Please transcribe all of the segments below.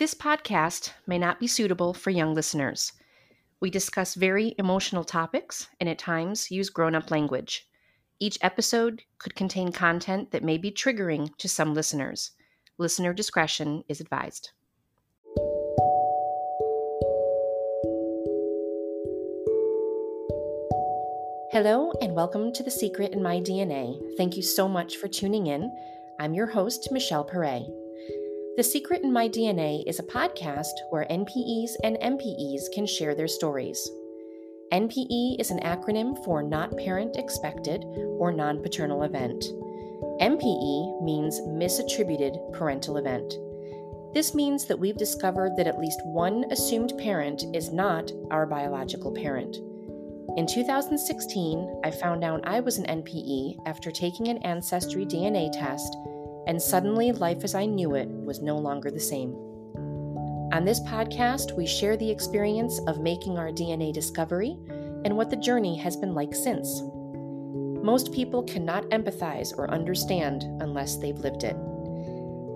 This podcast may not be suitable for young listeners. We discuss very emotional topics and at times use grown up language. Each episode could contain content that may be triggering to some listeners. Listener discretion is advised. Hello, and welcome to The Secret in My DNA. Thank you so much for tuning in. I'm your host, Michelle Perret. The Secret in My DNA is a podcast where NPEs and MPEs can share their stories. NPE is an acronym for Not Parent Expected or Non Paternal Event. MPE means Misattributed Parental Event. This means that we've discovered that at least one assumed parent is not our biological parent. In 2016, I found out I was an NPE after taking an Ancestry DNA test and suddenly life as I knew it was no longer the same. On this podcast, we share the experience of making our DNA discovery and what the journey has been like since. Most people cannot empathize or understand unless they've lived it.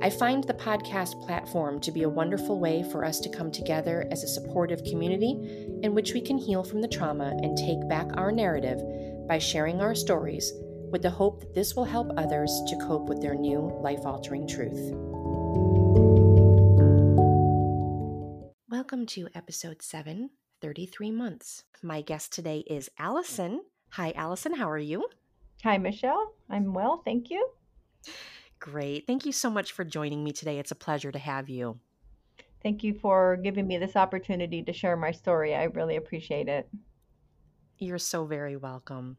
I find the podcast platform to be a wonderful way for us to come together as a supportive community in which we can heal from the trauma and take back our narrative by sharing our stories with the hope that this will help others to cope with their new life altering truth. Welcome to episode 7 33 months. My guest today is Allison. Hi, Allison. How are you? Hi, Michelle. I'm well. Thank you. Great. Thank you so much for joining me today. It's a pleasure to have you. Thank you for giving me this opportunity to share my story. I really appreciate it. You're so very welcome.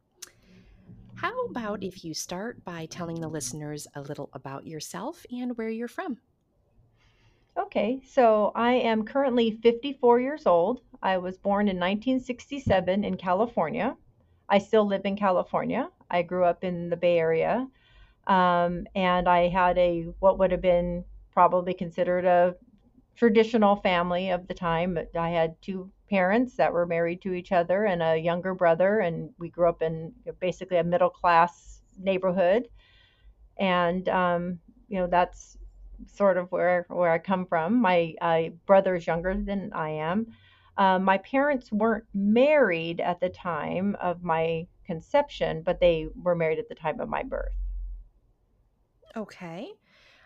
How about if you start by telling the listeners a little about yourself and where you're from? Okay, so I am currently 54 years old. I was born in 1967 in California. I still live in California. I grew up in the Bay Area. Um, and I had a what would have been probably considered a traditional family of the time. I had two parents that were married to each other and a younger brother, and we grew up in basically a middle class neighborhood. And um, you know that's sort of where where I come from. My uh, brother is younger than I am. Um, my parents weren't married at the time of my conception, but they were married at the time of my birth. Okay.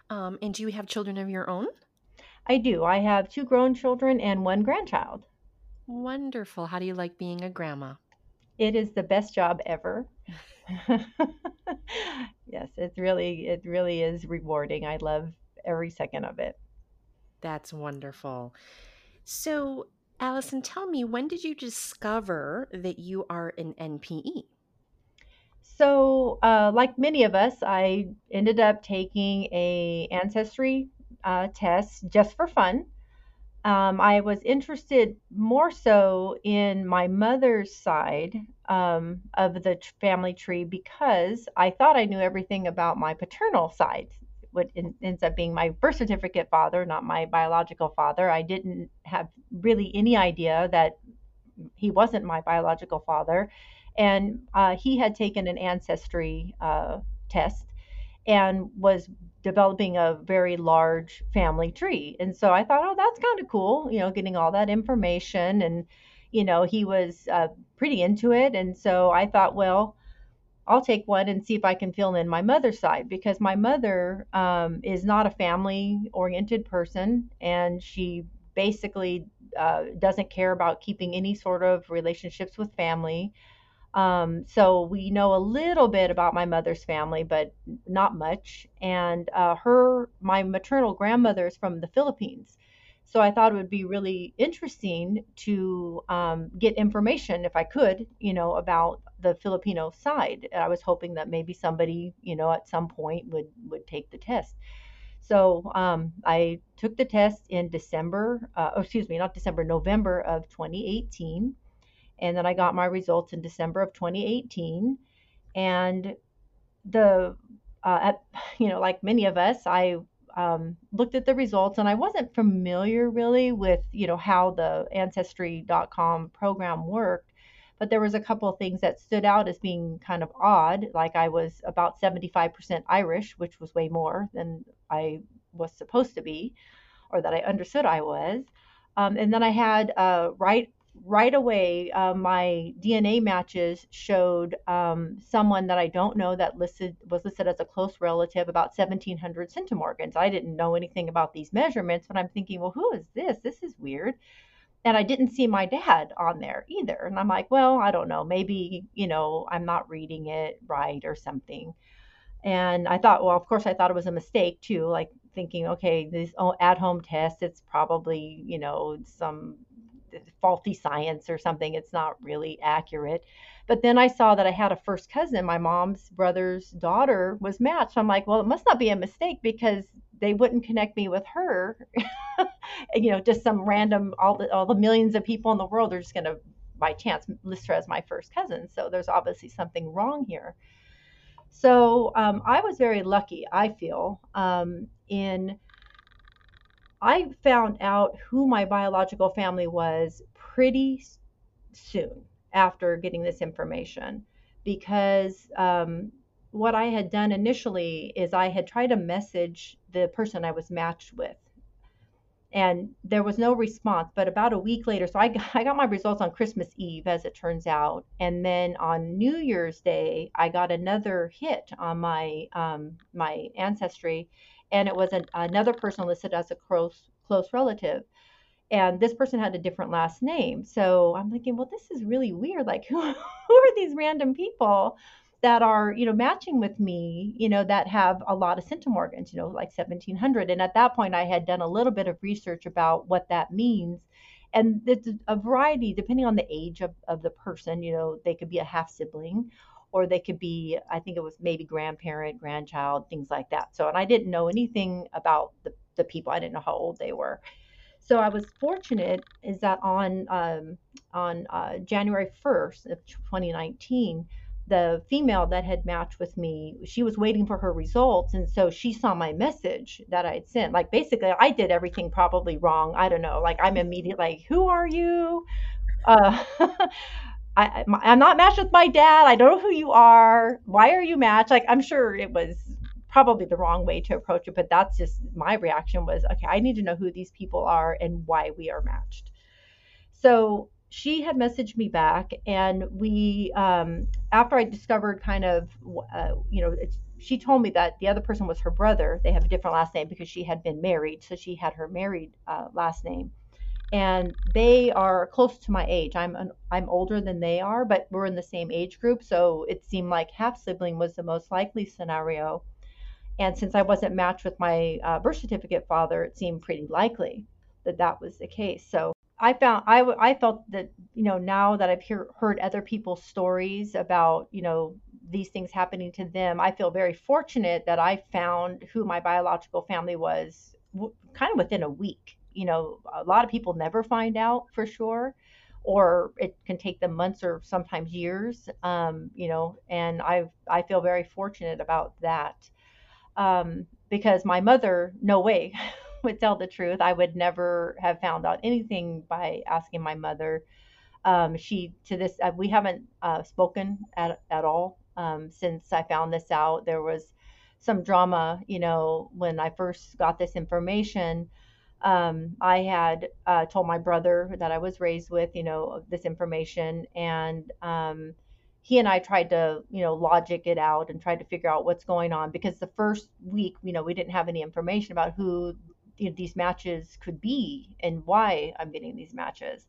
Um, and do you have children of your own? I do. I have two grown children and one grandchild. Wonderful. How do you like being a grandma? It is the best job ever. yes, it's really it really is rewarding. I love every second of it. That's wonderful. So, Allison, tell me, when did you discover that you are an NPE? So, uh, like many of us, I ended up taking a ancestry uh, test just for fun. Um, I was interested more so in my mother's side um, of the family tree because I thought I knew everything about my paternal side, what in, ends up being my birth certificate father, not my biological father. I didn't have really any idea that he wasn't my biological father. And uh, he had taken an ancestry uh, test and was developing a very large family tree. And so I thought, oh, that's kind of cool, you know, getting all that information. And, you know, he was uh, pretty into it. And so I thought, well, I'll take one and see if I can fill in my mother's side because my mother um, is not a family oriented person and she basically uh, doesn't care about keeping any sort of relationships with family. Um, so we know a little bit about my mother's family, but not much. And uh, her, my maternal grandmother is from the Philippines. So I thought it would be really interesting to um, get information, if I could, you know, about the Filipino side. And I was hoping that maybe somebody, you know, at some point would would take the test. So um, I took the test in December, uh, oh, excuse me, not December, November of 2018 and then I got my results in December of 2018. And the, uh, at, you know, like many of us, I um, looked at the results and I wasn't familiar really with, you know, how the Ancestry.com program worked. But there was a couple of things that stood out as being kind of odd. Like I was about 75% Irish, which was way more than I was supposed to be. or that I understood I was. Um, and then I had uh, right right away uh, my DNA matches showed um, someone that I don't know that listed was listed as a close relative, about 1,700 centimorgans. I didn't know anything about these measurements, but I'm thinking, well, who is this? This is weird. And I didn't see my dad on there either. And I'm like, well, I don't know. Maybe, you know, I'm not reading it right or something. And I thought, well, of course, I thought it was a mistake too. Like thinking, okay, this at home test, it's probably, you know, some faulty science or something. It's not really accurate. But then I saw that I had a first cousin. My mom's brother's daughter was matched. I'm like, well, it must not be a mistake because they wouldn't connect me with her. you know, just some random all the all the millions of people in the world are just going to by chance list her as my first cousin. So there's obviously something wrong here. So um, I was very lucky, I feel, um, in I found out who my biological family was pretty soon after getting this information because um, what I had done initially is I had tried to message the person I was matched with. And there was no response. But about a week later, so I got, I got my results on Christmas Eve, as it turns out. And then on New Year's Day, I got another hit on my um, my ancestry, and it was an, another person listed as a close close relative. And this person had a different last name. So i'm thinking well this is really weird. Like who, who are these random people that are you know matching with me you know that have a lot of centimorgans you know like 1700 and at that point i had done a little bit of research about what that means. And it's a variety depending on the age of, of the person you know they could be a half sibling or they could be i think it was maybe grandparent grandchild things like that so and i didn't know anything about the, the people i didn't know how old they were so i was fortunate is that on um, on uh, january 1st of 2019 the female that had matched with me, she was waiting for her results. And so she saw my message that I'd sent. Like basically, I did everything probably wrong. I don't know. Like I'm immediately like, who are you? Uh, I, I'm not matched with my dad. I don't know who you are. Why are you matched? Like, I'm sure it was probably the wrong way to approach it, but that's just my reaction was, okay, I need to know who these people are and why we are matched. So she had messaged me back, and we, um, after I discovered kind of, uh, you know, she told me that the other person was her brother. They have a different last name because she had been married, so she had her married uh, last name and they are close to my age. I'm an, I'm older than they are, but we're in the same age group, so it seemed like half sibling was the most likely scenario. And since I wasn't matched with my uh, birth certificate father, it seemed pretty likely that that was the case. So I found I, I felt that you know now that I've hear, heard other people's stories about you know these things happening to them, I feel very fortunate that I found who my biological family was w- kind of within a week you know, a lot of people never find out for sure, or it can take them months or sometimes years. Um, you know, and I I feel very fortunate about that um, because my mother, no way, would tell the truth. I would never have found out anything by asking my mother. Um, she to this uh, we haven't uh, spoken at at all um, since I found this out. There was some drama, you know, when I first got this information um, I had uh, told my brother that I was raised with, you know, this information, and um, he and I tried to, you know, logic it out and tried to figure out what's going on because the first week, you know, we didn't have any information about who you know, these matches could be and why I'm getting these matches.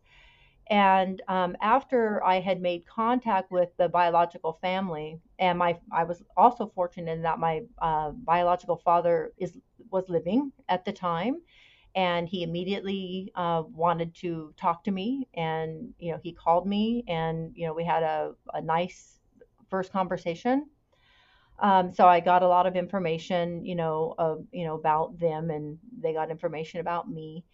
And um, after I had made contact with the biological family, and my I was also fortunate in that my uh, biological father is was living at the time, and he immediately uh, wanted to talk to me and you know he called me and you know we had a, a nice first conversation um, so i got a lot of information you know of you know about them and they got information about me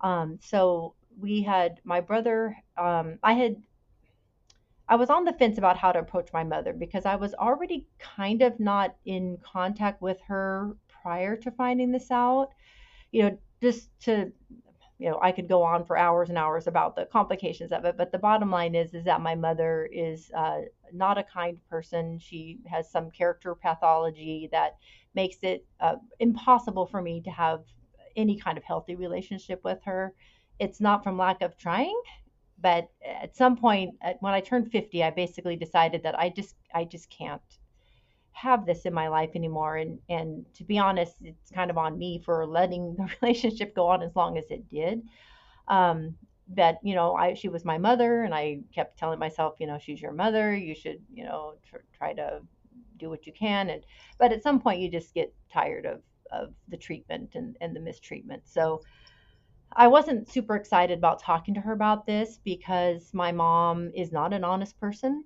um, so we had my brother um, i had I was on the fence about how to approach my mother because I was already kind of not in contact with her prior to finding this out. You know, just to you know i could go on for hours and hours about the complications of it but the bottom line is is that my mother is uh, not a kind person she has some character pathology that makes it uh, impossible for me to have any kind of healthy relationship with her. It's not from lack of trying, but at some point when I turned 50, I basically decided that I just I just can't have this in my life anymore and and to be honest it's kind of on me for letting the relationship go on as long as it did. Um but you know i she was my mother and i kept telling myself you know she's your mother. You should you know tr- try to do what you can. And but at some point you just get tired of of the treatment and and the mistreatment. So I wasn't super excited about talking to her about this because my mom is not an honest person.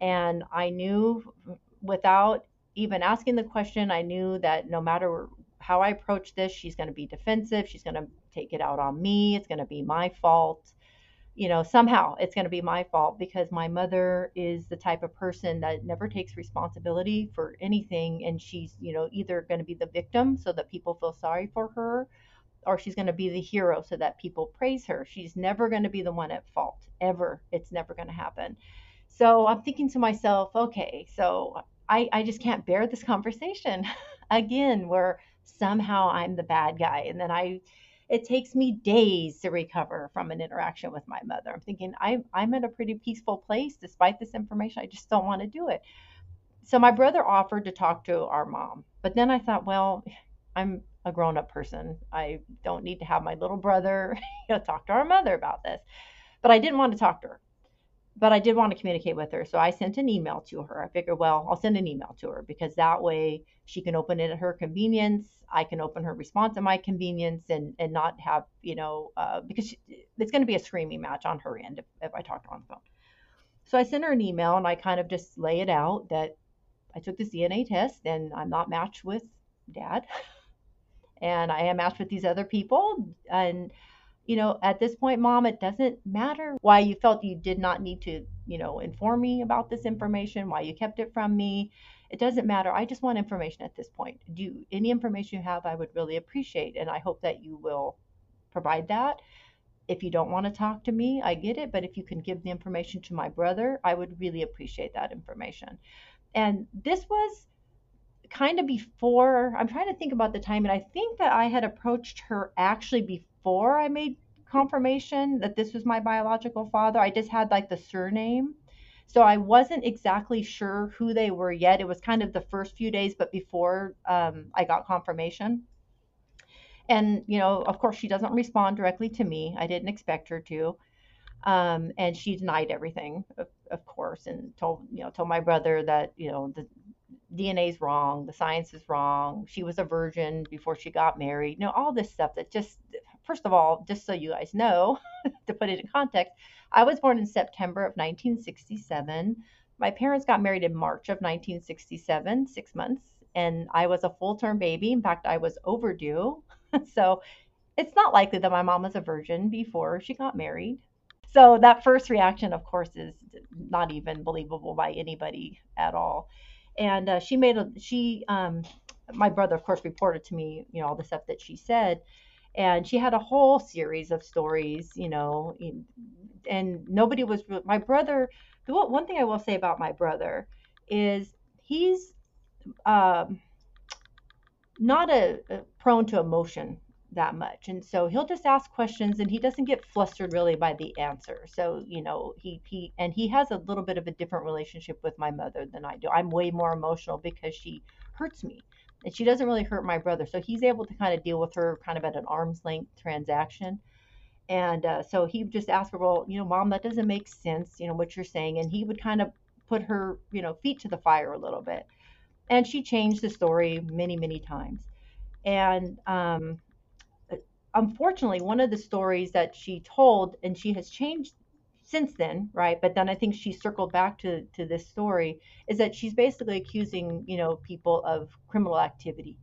And I knew without even asking the question, I knew that no matter how I approach this, she's going to be defensive. She's going to take it out on me. It's going to be my fault. You know, somehow it's going to be my fault because my mother is the type of person that never takes responsibility for anything. And she's, you know, either going to be the victim so that people feel sorry for her or she's going to be the hero so that people praise her. She's never going to be the one at fault, ever. It's never going to happen. So I'm thinking to myself, okay, so I, I just can't bear this conversation again where somehow I'm the bad guy. And then I, it takes me days to recover from an interaction with my mother. I'm thinking I, I'm in a pretty peaceful place despite this information. I just don't want to do it. So my brother offered to talk to our mom, but then I thought, well, I'm a grown up person. I don't need to have my little brother you know, talk to our mother about this. But I didn't want to talk to her but I did want to communicate with her. So I sent an email to her. I figured, well, I'll send an email to her because that way she can open it at her convenience. I can open her response at my convenience and, and not have, you know, uh, because she, it's going to be a screaming match on her end if, if I talk to her on the phone. So I sent her an email and I kind of just lay it out that I took this DNA test and I'm not matched with dad. and I am matched with these other people. And you know, at this point, mom, it doesn't matter why you felt you did not need to, you know, inform me about this information, why you kept it from me. It doesn't matter. I just want information at this point. Do you, any information you have, I would really appreciate, and I hope that you will provide that. If you don't want to talk to me, I get it, but if you can give the information to my brother, I would really appreciate that information. And this was kind of before, I'm trying to think about the time, and I think that I had approached her actually before before I made confirmation that this was my biological father. I just had like the surname. So I wasn't exactly sure who they were yet. It was kind of the first few days, but before um, I got confirmation. And, you know, of course, she doesn't respond directly to me. I didn't expect her to. Um, and she denied everything, of, of, course, and told, you know, told my brother that, you know, the DNA is wrong, the science is wrong. She was a virgin before she got married. You know, all this stuff that just first of all, just so you guys know, to put it in context, I was born in September of 1967. My parents got married in March of 1967, six months, and I was a full term baby. In fact, I was overdue. so it's not likely that my mom was a virgin before she got married. So that first reaction, of course, is not even believable by anybody at all. And uh, she made a, she, um, my brother, of course, reported to me, you know, all the stuff that she said and she had a whole series of stories you know and nobody was my brother the one thing i will say about my brother is he's um, not a, a prone to emotion that much. And so he'll just ask questions and he doesn't get flustered really by the answer. So you know he he and he has a little bit of a different relationship with my mother than i do. I'm way more emotional because she hurts me and she doesn't really hurt my brother. So he's able to kind of deal with her kind of at an arm's length transaction. And uh, so he just asked her, well, you know, mom, that doesn't make sense, you know, what you're saying. And he would kind of put her, you know, feet to the fire a little bit. And she changed the story many, many times. And um, unfortunately, one of the stories that she told, and she has changed since then, right? But then I think she circled back to to this story is that she's basically accusing you know people of criminal activity,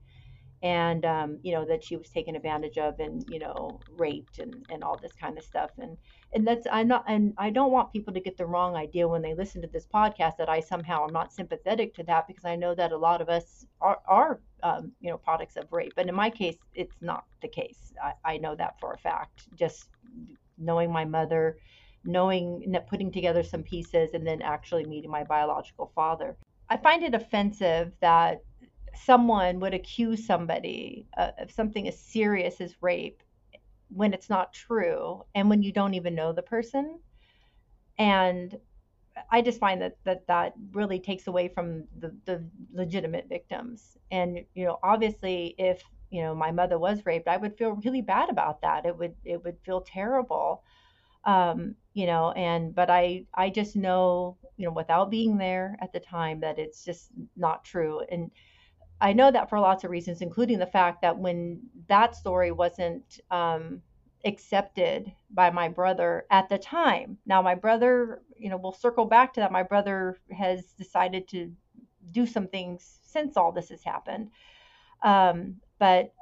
and um, you know that she was taken advantage of and you know raped and and all this kind of stuff and and that's I'm not and I don't want people to get the wrong idea when they listen to this podcast that I somehow am not sympathetic to that because I know that a lot of us are are um, you know products of rape, but in my case it's not the case. I, I know that for a fact. Just knowing my mother knowing, putting together some pieces, and then actually meeting my biological father. I find it offensive that someone would accuse somebody uh, of something as serious as rape when it's not true and when you don't even know the person. And i just find that that that really takes away from the the legitimate victims. And you know obviously if you know my mother was raped i would feel really bad about that. It would it would feel terrible um you know and but i i just know you know without being there at the time that it's just not true and I know that for lots of reasons, including the fact that when that story wasn't um, accepted by my brother at the time. Now, my brother, you know, we'll circle back to that. My brother has decided to do some things since all this has happened. Um, but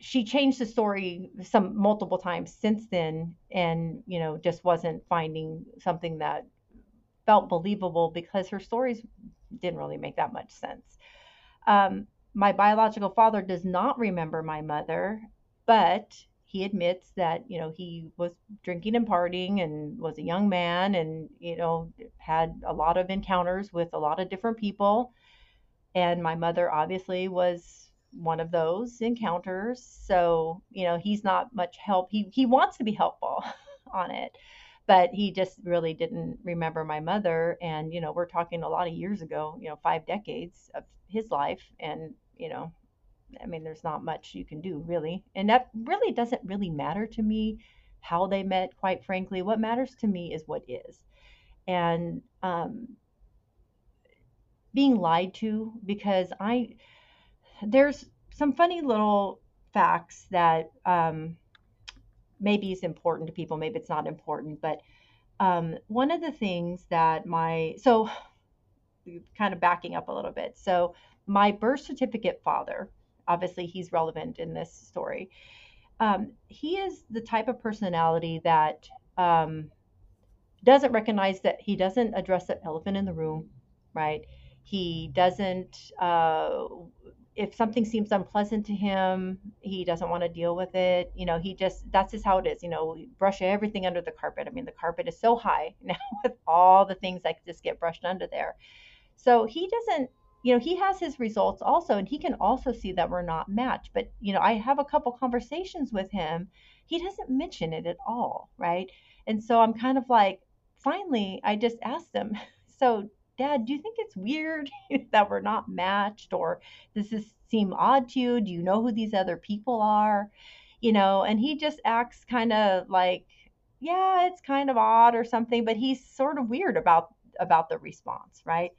she changed the story some multiple times since then and you know just wasn't finding something that felt believable because her stories didn't really make that much sense. Um, my biological father does not remember my mother, but he admits that you know he was drinking and partying and was a young man and you know had a lot of encounters with a lot of different people. And my mother obviously was one of those encounters. So you know he's not much help. He he wants to be helpful on it but he just really didn't remember my mother. And you know we're talking a lot of years ago you know five decades of his life. And you know i mean there's not much you can do really. And that really doesn't really matter to me how they met quite frankly. What matters to me is what is. And um, being lied to because i there's some funny little facts that um, maybe is important to people maybe it's not important but um, one of the things that my so kind of backing up a little bit. So, my birth certificate father, obviously, he's relevant in this story. Um, he is the type of personality that um, doesn't recognize that he doesn't address the elephant in the room, right? He doesn't, uh, if something seems unpleasant to him, he doesn't want to deal with it. You know, he just, that's just how it is. You know, brush everything under the carpet. I mean, the carpet is so high now with all the things that just get brushed under there. So he doesn't, you know, he has his results also, and he can also see that we're not matched. But, you know, I have a couple conversations with him. He doesn't mention it at all, right? And so I'm kind of like, finally, I just asked him, so Dad, do you think it's weird that we're not matched? Or does this seem odd to you? Do you know who these other people are? You know, and he just acts kind of like, yeah, it's kind of odd or something, but he's sort of weird about about the response, right?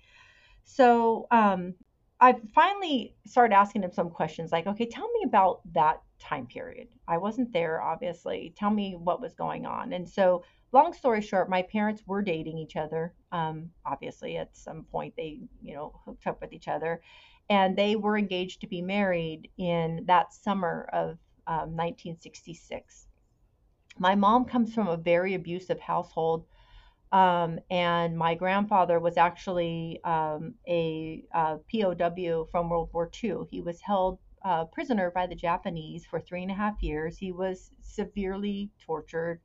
So um, I finally started asking him some questions like, okay, tell me about that time period. I wasn't there, obviously. Tell me what was going on. And so, long story short, my parents were dating each other. Um, obviously, at some point, they, you know, hooked up with each other. And they were engaged to be married in that summer of um, 1966. My mom comes from a very abusive household um, and my grandfather was actually um, a, POW from World War II. He was held uh, prisoner by the Japanese for three and a half years. He was severely tortured.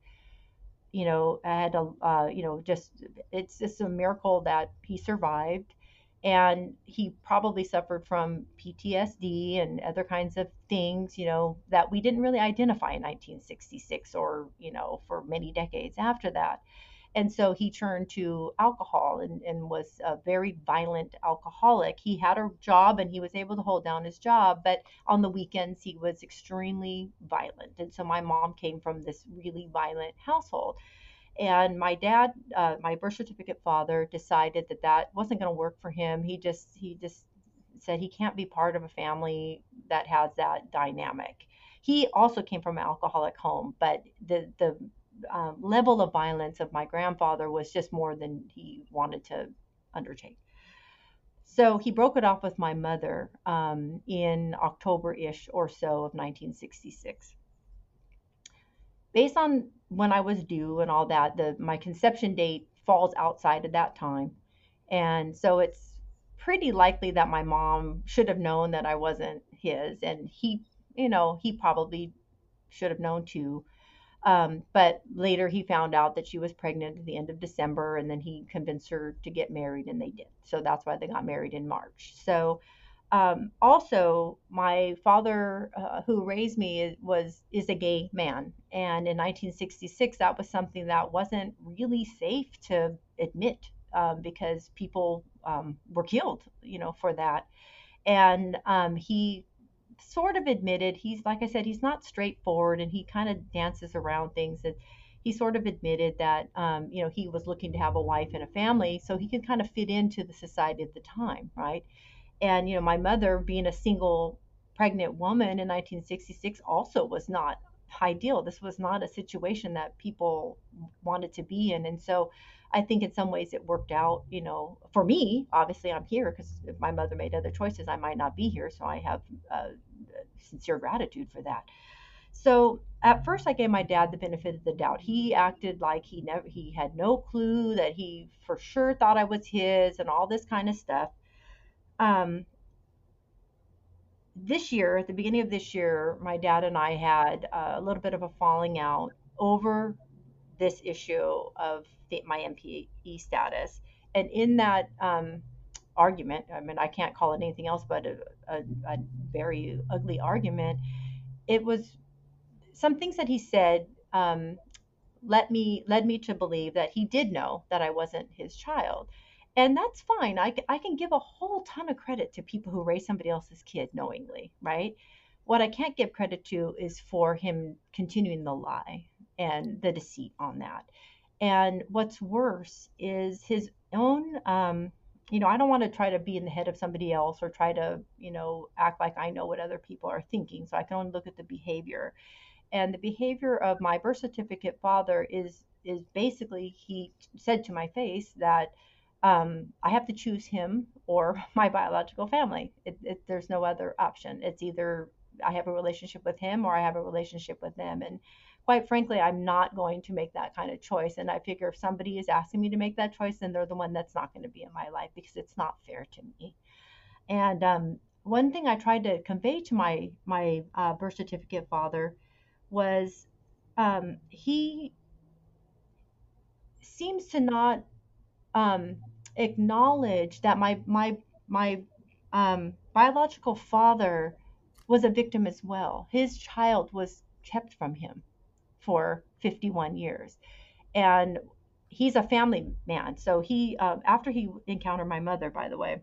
You know, I had a, uh, you know, just it's just a miracle that he survived. And he probably suffered from PTSD and other kinds of things, you know, that we didn't really identify in 1966 or, you know, for many decades after that and so he turned to alcohol and, and was a very violent alcoholic. He had a job and he was able to hold down his job, but on the weekends he was extremely violent. And so my mom came from this really violent household. And my dad, uh, my birth certificate father, decided that that wasn't going to work for him. He just he just said he can't be part of a family that has that dynamic. He also came from an alcoholic home, but the the um, level of violence of my grandfather was just more than he wanted to undertake. So he broke it off with my mother um, in October ish or so of 1966. Based on when I was due and all that, the my conception date falls outside of that time, and so it's pretty likely that my mom should have known that I wasn't his, and he, you know, he probably should have known too. Um, but later he found out that she was pregnant at the end of December, and then he convinced her to get married, and they did. So that's why they got married in March. So Um, also, my father, uh, who raised me, was is a gay man, and in 1966, that was something that wasn't really safe to admit um, because people um, were killed, you know, for that. And um, he sort of admitted he's like I said, he's not straightforward, and he kind of dances around things. And he sort of admitted that um, you know he was looking to have a wife and a family, so he could kind of fit into the society at the time, right? And you know, my mother, being a single pregnant woman in 1966, also was not ideal. This was not a situation that people wanted to be in, and so I think in some ways it worked out, you know, for me. Obviously, I'm here because if my mother made other choices, I might not be here. So I have uh, sincere gratitude for that. So at first, I gave my dad the benefit of the doubt. He acted like he never, he had no clue that he for sure thought I was his, and all this kind of stuff. Um, this year, at the beginning of this year, my dad and I had a little bit of a falling out over this issue of the, my MPE status. And in that um, argument, I mean, I can't call it anything else but a, a, a very ugly argument. It was some things that he said um, let me led me to believe that he did know that I wasn't his child. And that's fine. I, I can give a whole ton of credit to people who raise somebody else's kid knowingly, right? What I can't give credit to is for him continuing the lie and the deceit on that. And what's worse is his own, um, you know, I don't want to try to be in the head of somebody else or try to, you know, act like I know what other people are thinking. So I can only look at the behavior. And the behavior of my birth certificate father is is basically he said to my face that um, I have to choose him or my biological family. It, it, there's no other option. It's either I have a relationship with him or I have a relationship with them. And quite frankly, I'm not going to make that kind of choice. And I figure if somebody is asking me to make that choice, then they're the one that's not going to be in my life because it's not fair to me. And um, one thing I tried to convey to my my uh, birth certificate father was um, he seems to not um, acknowledge that my my my um, biological father was a victim as well. His child was kept from him for 51 years. And he's a family man. So he, uh, after he encountered my mother, by the way,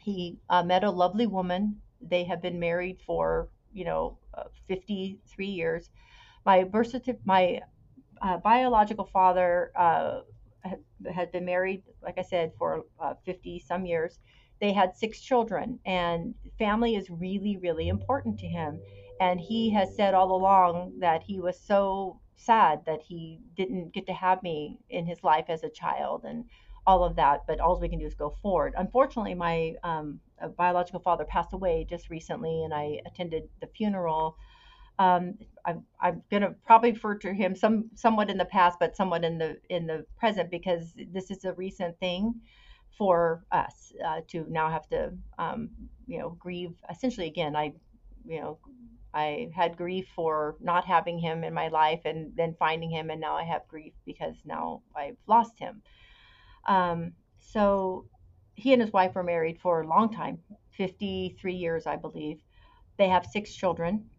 he uh, met a lovely woman. They have been married for, you know, uh, 53 years. My birth certificate, my uh, biological father uh, had been married, like I said, for 50 some years. They had six children, and family is really, really important to him and he has said all along that he was so sad that he didn't get to have me in his life as a child and all of that. But all we can do is go forward. Unfortunately, my um, biological father passed away just recently, and I attended the funeral. Um, I'm, I'm going to probably refer to him some somewhat in the past, but somewhat in the in the present because this is a recent thing for us uh, to now have to um, you know grieve. Essentially, again, I you know I had grief for not having him in my life and then finding him, and now I have grief because now I've lost him. Um, so he and his wife were married for a long time 53 years, I believe. They have six children,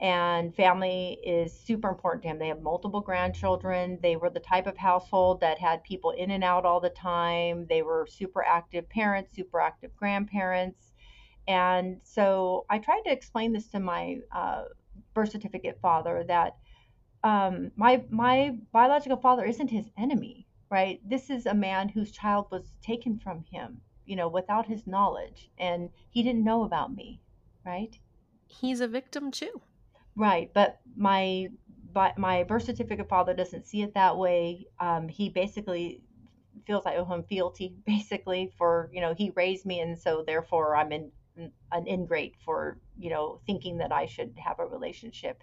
and family is super important to him. They have multiple grandchildren. They were the type of household that had people in and out all the time. They were super active parents, super active grandparents and so I tried to explain this to my uh, birth certificate father that um, my my biological father isn't his enemy, right? This is a man whose child was taken from him, you know, without his knowledge, and he didn't know about me, right? He's a victim too, right? But my but my birth certificate father doesn't see it that way. Um, he basically feels I owe him fealty, basically, for you know he raised me, and so therefore I'm in an ingrate for you know thinking that I should have a relationship.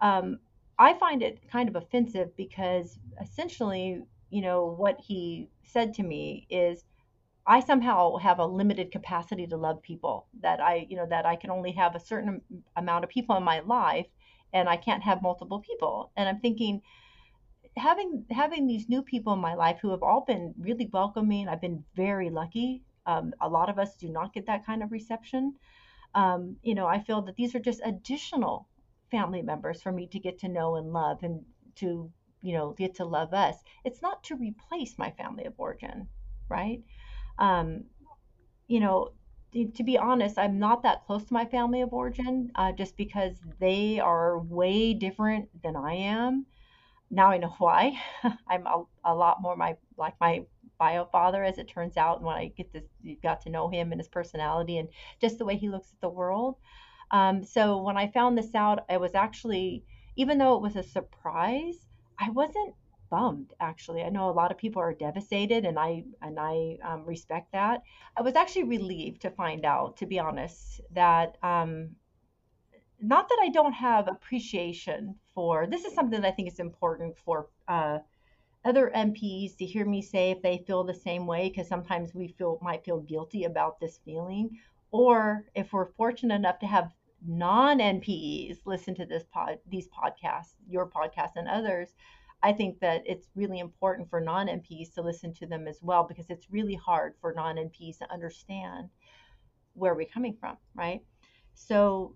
Um, I find it kind of offensive because essentially, you know, what he said to me is, I somehow have a limited capacity to love people. That I, you know, that I can only have a certain amount of people in my life, and I can't have multiple people. And I'm thinking, having having these new people in my life who have all been really welcoming. I've been very lucky Um, a lot of us do not get that kind of reception. Um, you know, I feel that these are just additional family members for me to get to know and love and to, you know, get to love us. It's not to replace my family of origin, right? Um, you know, to be honest, I'm not that close to my family of origin uh, just because they are way different than I am. Now I know why. I'm a, a lot more my like my bio father, as it turns out, and when I get to got to know him and his personality and just the way he looks at the world. Um, so when I found this out, I was actually, even though it was a surprise, I wasn't bummed actually i know a lot of people are devastated and i and i um, respect that i was actually relieved to find out to be honest that um, not that i don't have appreciation for this is something that i think is important for uh, other mps to hear me say if they feel the same way because sometimes we feel might feel guilty about this feeling or if we're fortunate enough to have non npes listen to this pod these podcasts your podcast and others I think that it's really important for non NPs to listen to them as well because it's really hard for non NPs to understand where we're coming from, right? So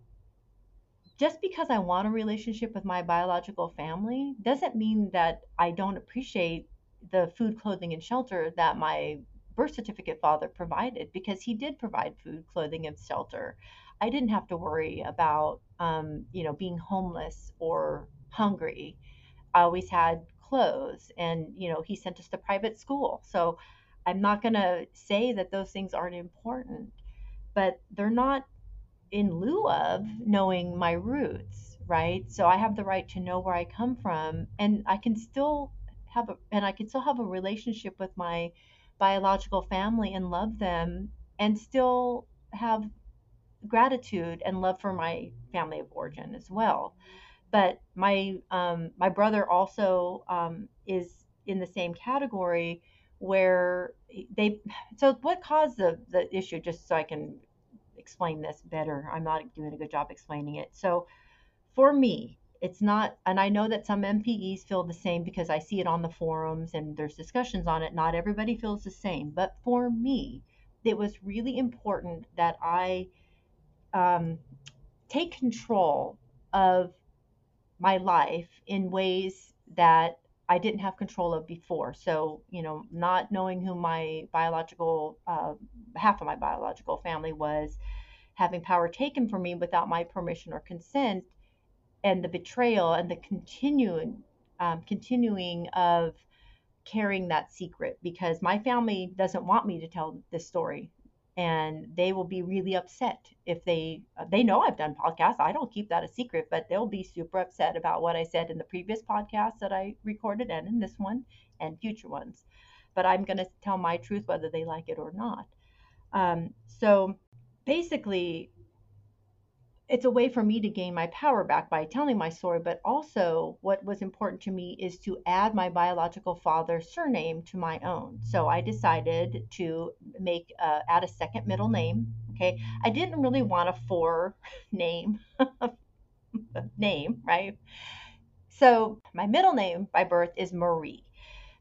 just because I want a relationship with my biological family doesn't mean that I don't appreciate the food, clothing, and shelter that my birth certificate father provided because he did provide food, clothing, and shelter. I didn't have to worry about, um, you know, being homeless or hungry I always had clothes and you know he sent us to private school so i'm not going to say that those things aren't important but they're not in lieu of knowing my roots right? So i have the right to know where i come from and i can still have a and i can still have a relationship with my biological family and love them and still have gratitude and love for my family of origin as well. But my um, my brother also um, is in the same category where they so what caused the the issue just so I can explain this better. I'm not doing a good job explaining it. So for me it's not and I know that some MPEs feel the same because I see it on the forums and there's discussions on it. Not everybody feels the same but for me it was really important that I um, take control of my life in ways that I didn't have control of before. So, you know, not knowing who my biological, uh, half of my biological family was, having power taken from me without my permission or consent, and the betrayal and the continuing, um, continuing of carrying that secret because my family doesn't want me to tell this story and they will be really upset if they uh, they know I've done podcasts. I don't keep that a secret, but they'll be super upset about what I said in the previous podcast that I recorded and in this one and future ones. But I'm going to tell my truth whether they like it or not. Um, so basically, it's a way for me to gain my power back by telling my story, but also what was important to me is to add my biological father's surname to my own. So I decided to make uh, add a second middle name. Okay, I didn't really want a four name name, right? So my middle name by birth is Marie.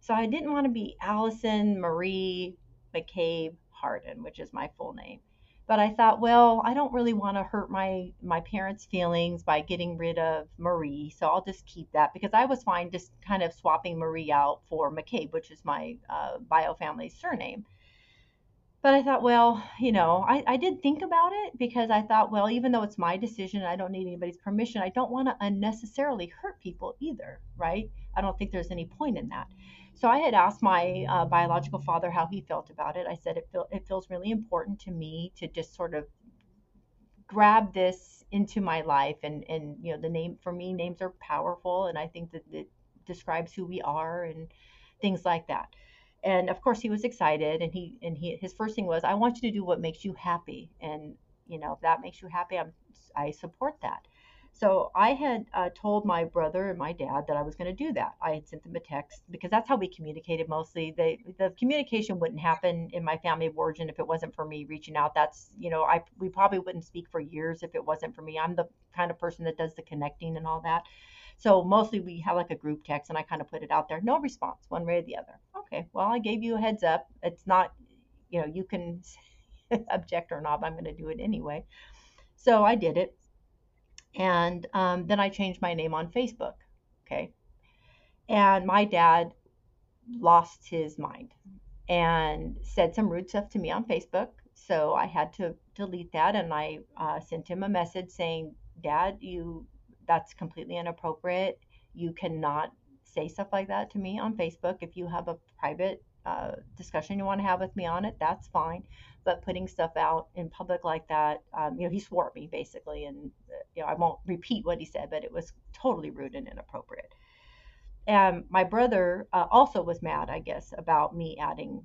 So I didn't want to be Allison Marie McCabe Harden, which is my full name but I thought, well, I don't really want to hurt my my parents' feelings by getting rid of Marie, so I'll just keep that because I was fine just kind of swapping Marie out for McCabe, which is my uh, bio family surname. But I thought, well, you know, I, I did think about it because I thought, well, even though it's my decision, I don't need anybody's permission. I don't want to unnecessarily hurt people either, right? I don't think there's any point in that. So I had asked my uh, biological father how he felt about it. I said it, feel, it feels really important to me to just sort of grab this into my life and and you know the name for me names are powerful and I think that it describes who we are and things like that. And of course he was excited and he and he his first thing was I want you to do what makes you happy and you know if that makes you happy I'm I support that. So I had uh, told my brother and my dad that I was going to do that. I had sent them a text because that's how we communicated mostly. They, the communication wouldn't happen in my family of origin if it wasn't for me reaching out. That's, you know, I we probably wouldn't speak for years if it wasn't for me. I'm the kind of person that does the connecting and all that. So mostly we have like a group text and I kind of put it out there. No response one way or the other. Okay, well, I gave you a heads up. It's not you know, you can object or not, but I'm going to do it anyway. So I did it. And um, then I changed my name on Facebook. Okay. And my dad lost his mind and said some rude stuff to me on Facebook. So I had to delete that. And I uh, sent him a message saying, Dad, you that's completely inappropriate. You cannot say stuff like that to me on Facebook. If you have a private uh, discussion you want to have with me on it, that's fine. But putting stuff out in public like that, um, you know, he swore at me basically, and you know, I won't repeat what he said, but it was totally rude and inappropriate. And my brother uh, also was mad, I guess, about me adding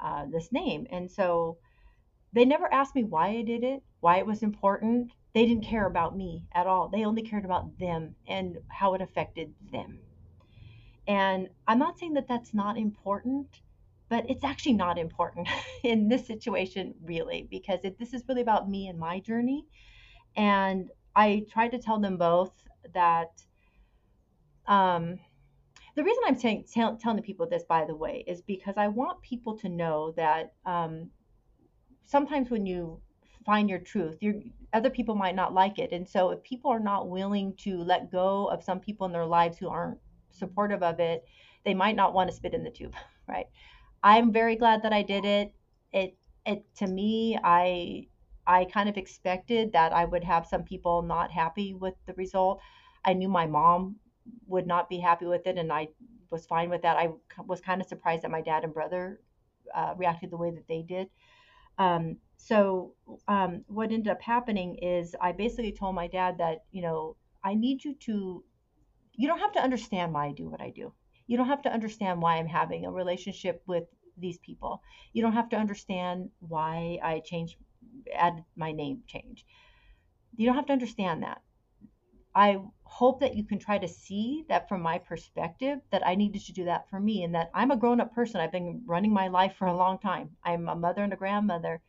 uh, this name, and so they never asked me why I did it, why it was important. They didn't care about me at all. They only cared about them and how it affected them. And I'm not saying that that's not important, but it's actually not important in this situation, really, because this is really about me and my journey. And I tried to tell them both that um, the reason I'm saying, tell, telling people this, by the way, is because I want people to know that um, sometimes when you find your truth, your other people might not like it, and so if people are not willing to let go of some people in their lives who aren't supportive of it, they might not want to spit in the tube, right? I'm very glad that I did it. It it to me, I I kind of expected that I would have some people not happy with the result. I knew my mom would not be happy with it, and I was fine with that. I was kind of surprised that my dad and brother uh, reacted the way that they did. Um, so um, what ended up happening is I basically told my dad that you know I need you to you don't have to understand why I do what I do. You don't have to understand why I'm having a relationship with these people. You don't have to understand why I changed, added my name change. You don't have to understand that. I hope that you can try to see that from my perspective that I needed to do that for me and that I'm a grown up person. I've been running my life for a long time. I'm a mother and a grandmother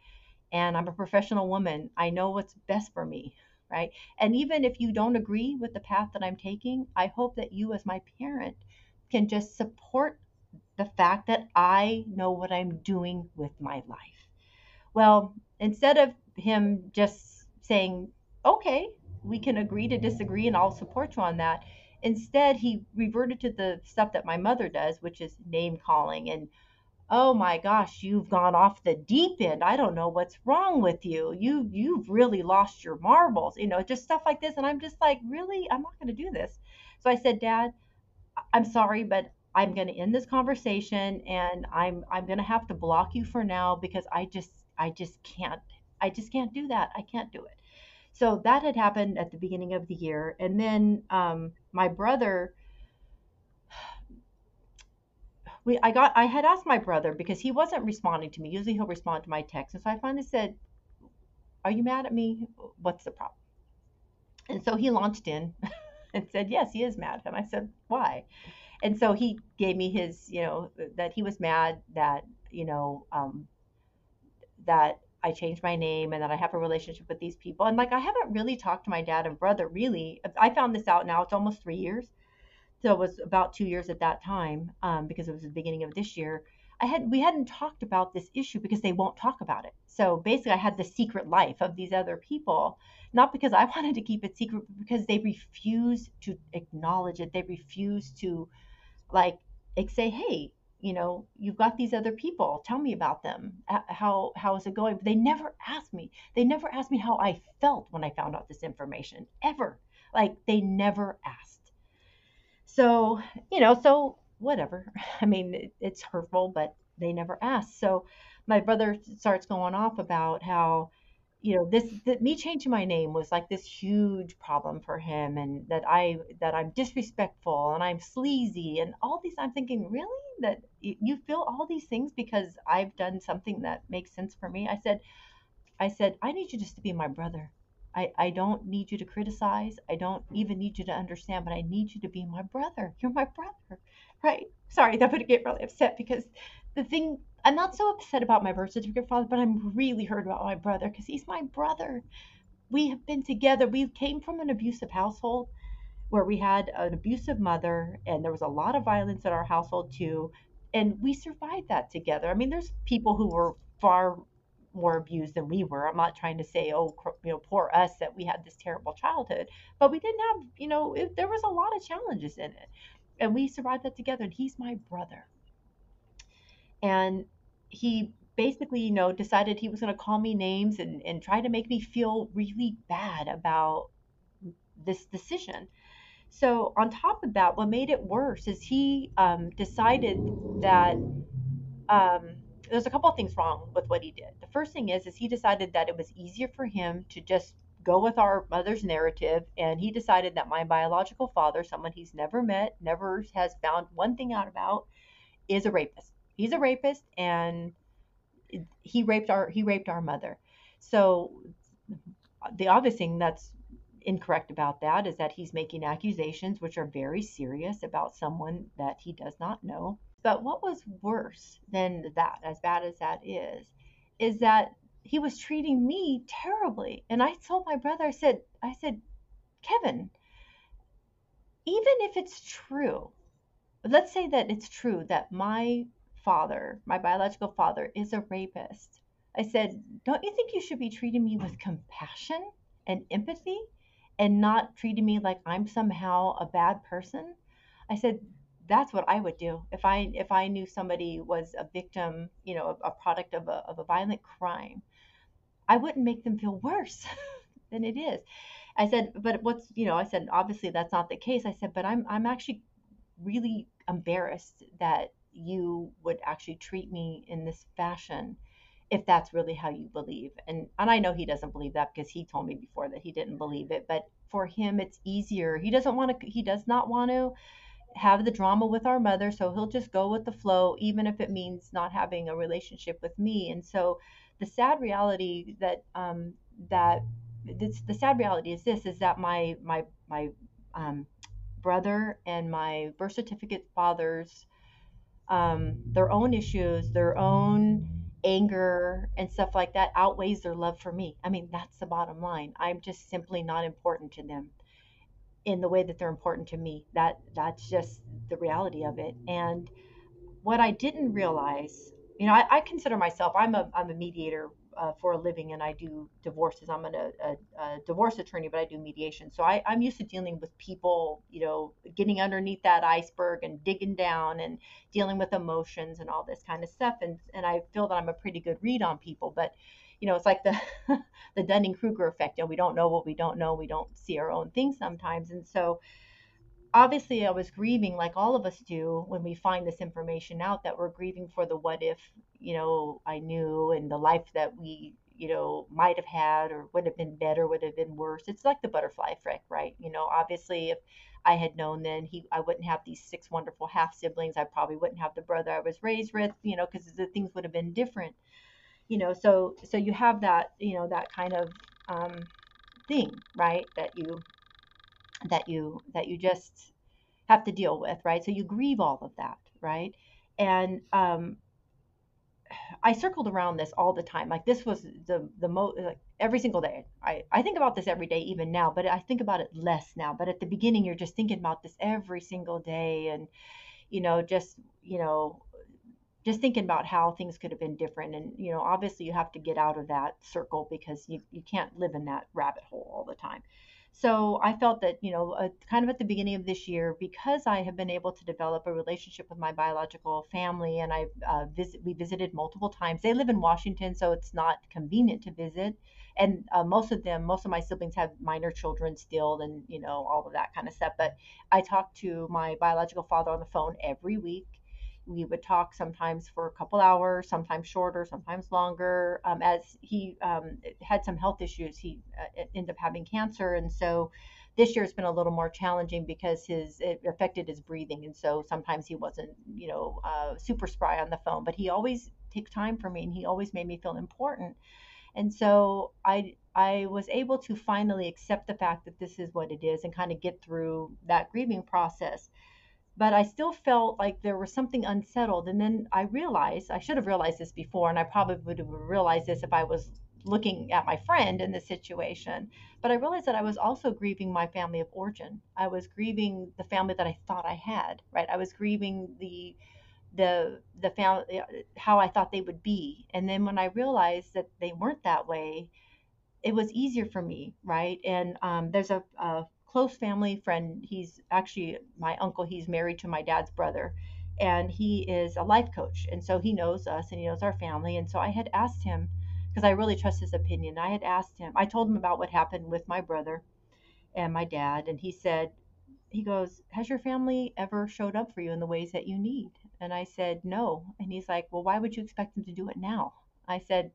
and I'm a professional woman. I know what's best for me right? And even if you don't agree with the path that I'm taking, I hope that you, as my parent, can just support the fact that I know what I'm doing with my life. Well, instead of him just saying, okay, we can agree to disagree and I'll support you on that, instead he reverted to the stuff that my mother does, which is name calling and oh my gosh you've gone off the deep end. I don't know what's wrong with you. You you've really lost your marbles you know just stuff like this. And i'm just like really? I'm not going to do this. So i said dad i'm sorry but i'm going to end this conversation and i'm i'm going to have to block you for now because i just i just can't i just can't do that i can't do it so that had happened at the beginning of the year and then um, my brother we I got I had asked my brother because he wasn't responding to me. Usually he'll respond to my text. And so I finally said, Are you mad at me? What's the problem? And so he launched in and said, Yes, he is mad. And I said, Why? And so he gave me his, you know, that he was mad that, you know, um, that I changed my name and that I have a relationship with these people. And like I haven't really talked to my dad and brother really. I found this out now, it's almost three years. So it was about two years at that time um, because it was the beginning of this year. I had we hadn't talked about this issue because they won't talk about it. So basically i had the secret life of these other people. Not because i wanted to keep it secret but because they refuse to acknowledge it. They refuse to like say hey you know you've got these other people tell me about them. How how is it going? But they never asked me. They never asked me how i felt when i found out this information ever. Like they never asked. So, you know, so whatever. I mean, it, it's hurtful, but they never asked. So my brother starts going off about how, you know, this that me changing my name was like this huge problem for him, and that I that I'm disrespectful and I'm sleazy and all these. I'm thinking, really, that you feel all these things because I've done something that makes sense for me. I said, I said, I need you just to be my brother. I, I don't need you to criticize. I don't even need you to understand, but I need you to be my brother. You're my brother, right? Sorry, that would get really upset because the thing, I'm not so upset about my birth certificate father, but I'm really hurt about my brother because he's my brother. We have been together. We came from an abusive household where we had an abusive mother and there was a lot of violence in our household too. And we survived that together. I mean, there's people who were far more abused than we were. I'm not trying to say, oh, you know, poor us that we had this terrible childhood, but we didn't have, you know, it, there was a lot of challenges in it, and we survived that together. And he's my brother, and he basically, you know, decided he was going to call me names and, and try to make me feel really bad about this decision. So, on top of that, what made it worse is he um, decided that um, there's a couple of things wrong with what he did. The first thing is, is he decided that it was easier for him to just go with our mother's narrative, and he decided that my biological father, someone he's never met, never has found one thing out about, is a rapist. He's a rapist, and he raped our he raped our mother. So the obvious thing that's incorrect about that is that he's making accusations which are very serious about someone that he does not know. But what was worse than that, as bad as that is, is that he was treating me terribly. And I told my brother, I said, I said, Kevin, even if it's true, let's say that it's true that my father, my biological father, is a rapist. I said, Don't you think you should be treating me with compassion and empathy and not treating me like I'm somehow a bad person? I said, that's what I would do if I if I knew somebody was a victim, you know, a, a product of a of a violent crime. I wouldn't make them feel worse than it is. I said, but what's you know, I said obviously that's not the case. I said, but I'm I'm actually really embarrassed that you would actually treat me in this fashion if that's really how you believe. And and I know he doesn't believe that because he told me before that he didn't believe it, but for him it's easier. He doesn't want to he does not want to have the drama with our mother, so he'll just go with the flow even if it means not having a relationship with me. And so the sad reality that um that this, the sad reality is this is that my my my um brother and my birth certificate father's um, their own issues, their own anger and stuff like that outweighs their love for me. I mean, that's the bottom line. I'm just simply not important to them in the way that they're important to me. That that's just the reality of it. And what I didn't realize, you know, I, I consider myself I'm a I'm a mediator uh, for a living and I do divorces. I'm an, a, a, divorce attorney, but I do mediation. So I, I'm used to dealing with people, you know, getting underneath that iceberg and digging down and dealing with emotions and all this kind of stuff. And, and I feel that I'm a pretty good read on people. But, you know, it's like the, the Dunning Kruger effect. You know, we don't know what we don't know. We don't see our own things sometimes. And so, obviously I was grieving like all of us do when we find this information out that we're grieving for the what if, you know, I knew and the life that we, you know, might have had or would have been better, would have been worse. It's like the butterfly effect, right? You know, obviously if I had known then he I wouldn't have these six wonderful half siblings. I probably wouldn't have the brother I was raised with, you know, because the things would have been different. You know, so so you have that, you know, that kind of um thing, right? That you that you that you just have to deal with, right? So you grieve all of that, right? And um, I circled around this all the time. Like this was the the most like every single day. I I think about this every day even now, but I think about it less now. But at the beginning, you're just thinking about this every single day, and you know, just you know, just thinking about how things could have been different. And you know, obviously, you have to get out of that circle because you you can't live in that rabbit hole all the time. So I felt that, you know, uh, kind of at the beginning of this year, because I have been able to develop a relationship with my biological family, and I uh, visit, we visited multiple times. They live in Washington, so it's not convenient to visit. And uh, most of them, most of my siblings have minor children still, and you know all of that kind of stuff. But I talk to my biological father on the phone every week we would talk sometimes for a couple hours, sometimes shorter, sometimes longer. Um, as he um, had some health issues, he uh, ended up having cancer, and so this year has been a little more challenging because his it affected his breathing, and so sometimes he wasn't, you know, uh, super spry on the phone. But he always took time for me, and he always made me feel important. And so I I was able to finally accept the fact that this is what it is and kind of get through that grieving process but I still felt like there was something unsettled. And then I realized, I should have realized this before, and I probably would have realized this if I was looking at my friend in this situation. But I realized that I was also grieving my family of origin. I was grieving the family that I thought I had, right? I was grieving the the the family how I thought they would be. And then when I realized that they weren't that way, it was easier for me, right? And um, there's a, a close family friend. He's actually my uncle. He's married to my dad's brother, and he is a life coach. And so he knows us and he knows our family. And so I had asked him because I really trust his opinion. I had asked him. I told him about what happened with my brother and my dad, and he said, he goes, Has your family ever showed up for you in the ways that you need? And I said, No. And he's like, Well, why would you expect them to do it now? I said,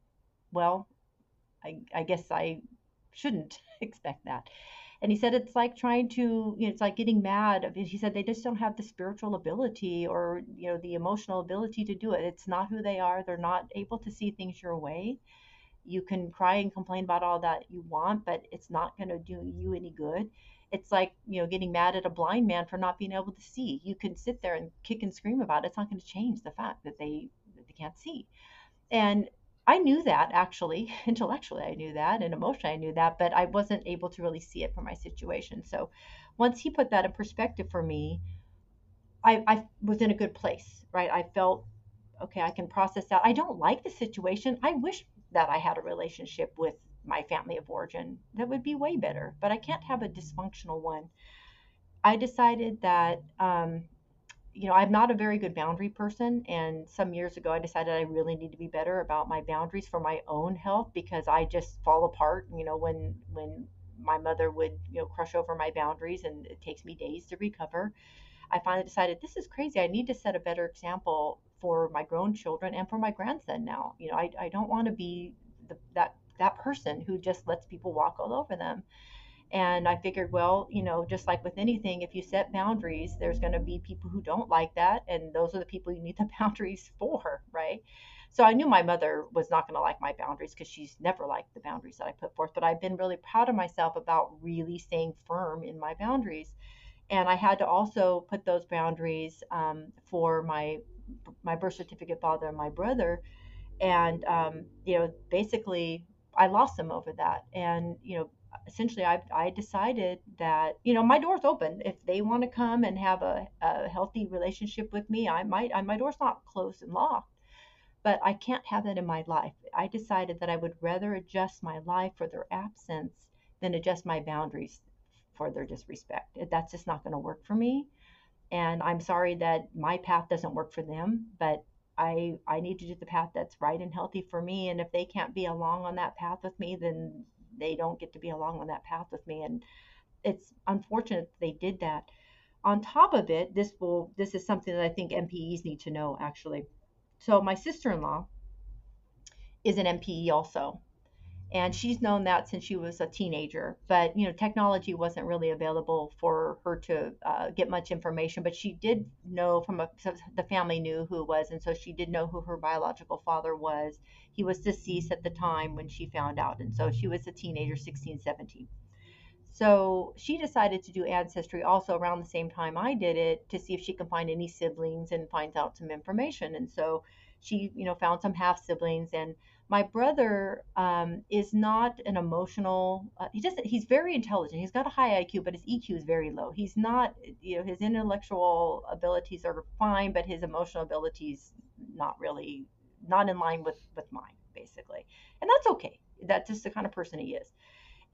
Well, I, I guess I shouldn't expect that. And he said it's like trying to, you know, it's like getting mad. He said they just don't have the spiritual ability or, you know, the emotional ability to do it. It's not who they are. They're not able to see things your way. You can cry and complain about all that you want, but it's not going to do you any good. It's like, you know, getting mad at a blind man for not being able to see. You can sit there and kick and scream about it. It's not going to change the fact that they that they can't see. And I knew that actually, intellectually, I knew that, and emotionally, I knew that, but I wasn't able to really see it for my situation. So once he put that in perspective for me, I, I was in a good place, right? I felt, okay, I can process that. I don't like the situation. I wish that I had a relationship with my family of origin that would be way better, but I can't have a dysfunctional one. I decided that um, you know, I'm not a very good boundary person. And some years ago, I decided I really need to be better about my boundaries for my own health because I just fall apart. You know, when when my mother would you know crush over my boundaries, and it takes me days to recover. I finally decided this is crazy. I need to set a better example for my grown children and for my grandson now. You know, I, I don't want to be the, that that person who just lets people walk all over them. And I figured, well, you know, just like with anything, if you set boundaries, there's going to be people who don't like that. And those are the people you need the boundaries for, right? So I knew my mother was not going to like my boundaries because she's never liked the boundaries that I put forth. But I've been really proud of myself about really staying firm in my boundaries. And I had to also put those boundaries um, for my my birth certificate father and my brother. And um, you know, basically, I lost them over that. And you know, essentially I, I decided that you know my door's open. If they want to come and have a, a healthy relationship with me i might I, my door's not closed and locked but i can't have that in my life. I decided that i would rather adjust my life for their absence than adjust my boundaries for their disrespect. That's just not going to work for me. And i'm sorry that my path doesn't work for them but I I need to do the path that's right and healthy for me. And if they can't be along on that path with me, then they don't get to be along on that path with me. And it's unfortunate they did that. On top of it this will this is something that i think NPEs need to know actually. So my sister-in-law is an NPE also and she's known that since she was a teenager but you know technology wasn't really available for her to uh, get much information but she did know from a, the family knew who it was and so she did know who her biological father was. He was deceased at the time when she found out and so she was a teenager 16 17 so she decided to do ancestry also around the same time i did it to see if she can find any siblings and find out some information. And so she you know found some half siblings and my brother um, is not an emotional uh, he doesn't he's very intelligent. He's got a high iq but his eq is very low. He's not you know his intellectual abilities are fine but his emotional abilities not really not in line with with mine basically. And that's okay. That's just the kind of person he is.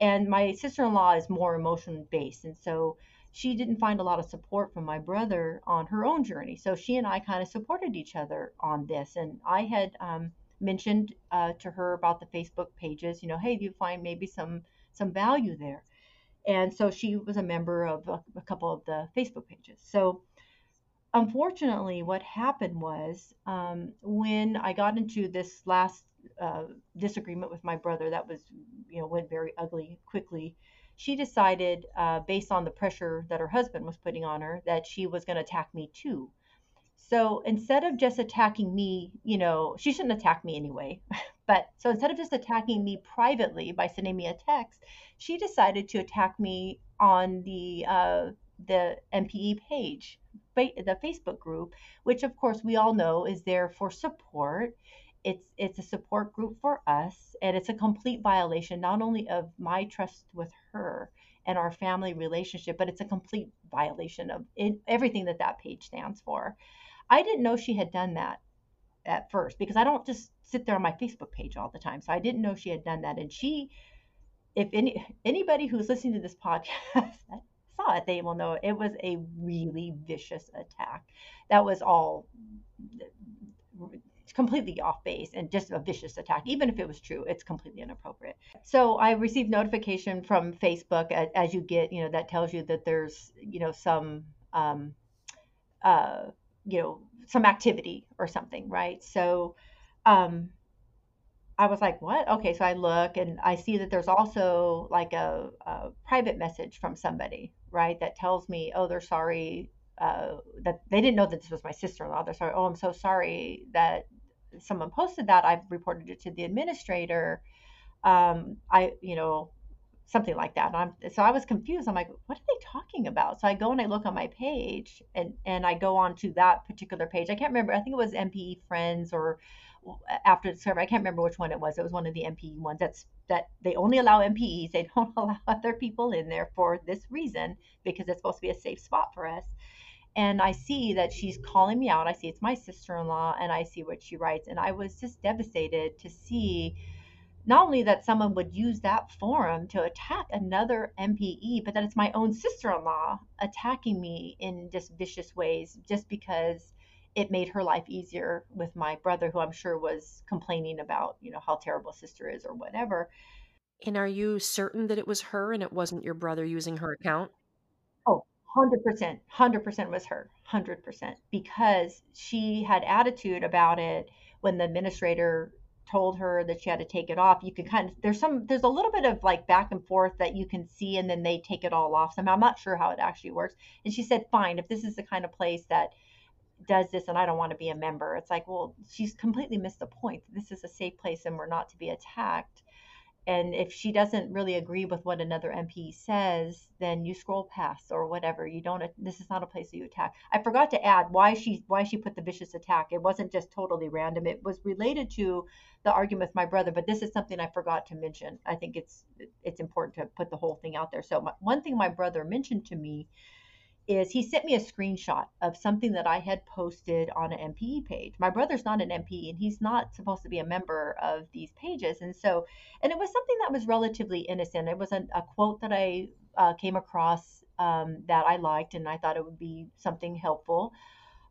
And my sister-in-law is more emotion based and so she didn't find a lot of support from my brother on her own journey. So she and i kind of supported each other on this and i had um, mentioned uh, to her about the facebook pages you know hey you find maybe some some value there and so she was a member of a, a couple of the facebook pages so unfortunately, what happened was um, when I got into this last uh, disagreement with my brother, that was, you know, went very ugly quickly. She decided, uh, based on the pressure that her husband was putting on her, that she was going to attack me too. So instead of just attacking me, you know, she shouldn't attack me anyway. but so instead of just attacking me privately by sending me a text, she decided to attack me on the uh, the NPE page the Facebook group, which of course we all know is there for support. It's it's a support group for us, and it's a complete violation not only of my trust with her and our family relationship, but it's a complete violation of everything that that page stands for. I didn't know she had done that at first because I don't just sit there on my Facebook page all the time. So I didn't know she had done that. And she, if any anybody who's listening to this podcast saw it, they will know it was a really vicious attack. That was all completely off base and just a vicious attack. Even if it was true, it's completely inappropriate. So I received notification from Facebook as, you get, you know, that tells you that there's, you know, some, um, uh, you know, some activity or something, right? So, um, I was like, what? Okay, so I look and I see that there's also like a, a private message from somebody, right, that tells me, oh, they're sorry uh, that they didn't know that this was my sister-in-law. They're sorry. Oh, I'm so sorry that someone posted that. I've reported it to the administrator. Um, I, you know, something like that. And I'm, so I was confused. I'm like, what are they talking about? So I go and I look on my page and, and I go on to that particular page. I can't remember. I think it was NPE Friends or after the server. I can't remember which one it was. It was one of the NPE ones. That's that they only allow NPEs. They don't allow other people in there for this reason because it's supposed to be a safe spot for us and I see that she's calling me out. I see it's my sister in law, and I see what she writes. And I was just devastated to see not only that someone would use that forum to attack another NPE, but that it's my own sister in law attacking me in just vicious ways just because it made her life easier with my brother, who I'm sure was complaining about, you know, how terrible sister is or whatever. And are you certain that it was her and it wasn't your brother using her account? Oh, Hundred percent, hundred percent was her, hundred percent, because she had attitude about it when the administrator told her that she had to take it off. You can kind of there's some there's a little bit of like back and forth that you can see, and then they take it all off. So I'm not sure how it actually works. And she said, "Fine, if this is the kind of place that does this and I don't want to be a member." It's like, well, she's completely missed the point. This is a safe place, and we're not to be attacked and if she doesn't really agree with what another MP says, then you scroll past or whatever. You don't. This is not a place that you attack. I forgot to add why she why she put the vicious attack. It wasn't just totally random. It was related to the argument with my brother. But this is something I forgot to mention. I think it's it's important to put the whole thing out there. So my, one thing my brother mentioned to me is he sent me a screenshot of something that I had posted on an NPE page. My brother's not an NPE and he's not supposed to be a member of these pages. And so, and it was something that was relatively innocent. It was a, a quote that I uh, came across um, that I liked and I thought it would be something helpful.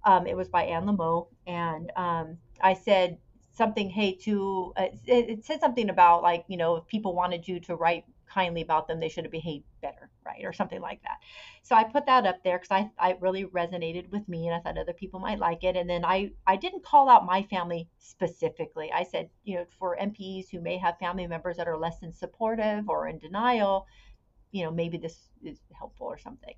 Um, it was by Anne Lamott. And um, I said, something hey to uh, it, it said something about like you know if people wanted you to write kindly about them, they should have behaved better, right? Or something like that. So I put that up there because I, I really resonated with me and I thought other people might like it. And then I, I didn't call out my family specifically. I said, you know, for MPs who may have family members that are less than supportive or in denial, you know, maybe this is helpful or something.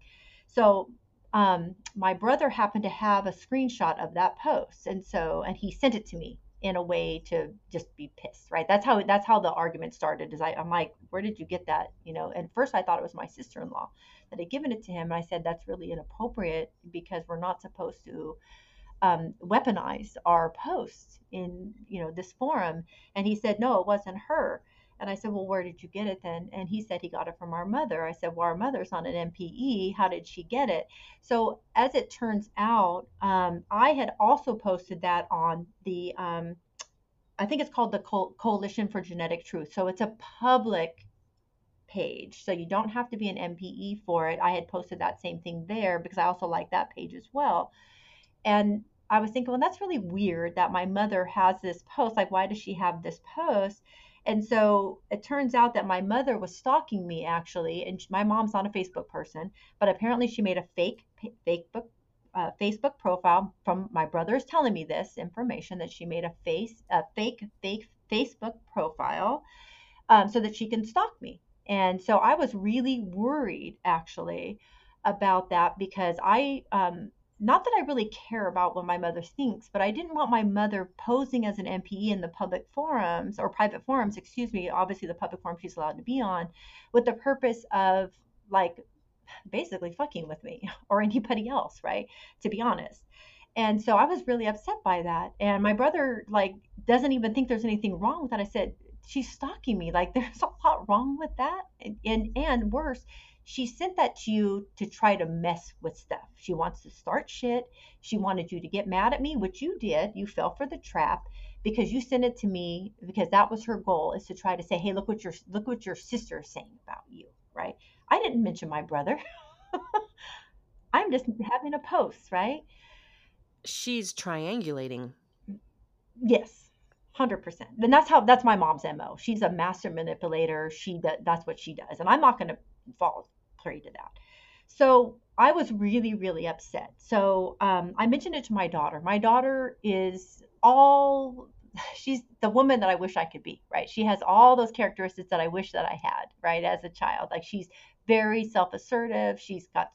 So um, my brother happened to have a screenshot of that post. And so, and he sent it to me in a way to just be pissed, right? That's how that's how the argument started. Is I, I'm like, where did you get that? You know, and first I thought it was my sister-in-law that had given it to him, and I said that's really inappropriate because we're not supposed to um, weaponize our posts in you know this forum. And he said, no, it wasn't her. And I said, well, where did you get it then? And he said he got it from our mother. I said, well, our mother's on an NPE. How did she get it? So as it turns out, um, I had also posted that on the, um, I think it's called the Co- Coalition for Genetic Truth. So it's a public page. So you don't have to be an NPE for it. I had posted that same thing there because I also like that page as well. And I was thinking, well, that's really weird that my mother has this post. Like, why does she have this post? And so it turns out that my mother was stalking me actually, and my mom's not a Facebook person, but apparently she made a fake Facebook uh, Facebook profile from my brother is telling me this information that she made a face a fake fake Facebook profile um, so that she can stalk me. And so I was really worried actually about that because I um, not that I really care about what my mother thinks, but I didn't want my mother posing as an NPE in the public forums or private forums, excuse me, obviously the public forum she's allowed to be on, with the purpose of like basically fucking with me or anybody else, right? To be honest. And so I was really upset by that. And my brother like doesn't even think there's anything wrong with that. I said, she's stalking me. Like there's a lot wrong with that. And and, and worse, she sent that to you to try to mess with stuff. She wants to start shit. She wanted you to get mad at me, which you did. You fell for the trap because you sent it to me because that was her goal is to try to say, "Hey, look what your look what your sister is saying about you." Right? I didn't mention my brother. I'm just having a post, right? She's triangulating. Yes. 100%. And that's how that's my mom's MO. She's a master manipulator. She does, that's what she does. And I'm not going to fall to that. So I was really, really upset. So um, I mentioned it to my daughter. My daughter is all, she's the woman that I wish I could be, right? She has all those characteristics that I wish that I had, right, as a child. Like she's very self assertive. She's got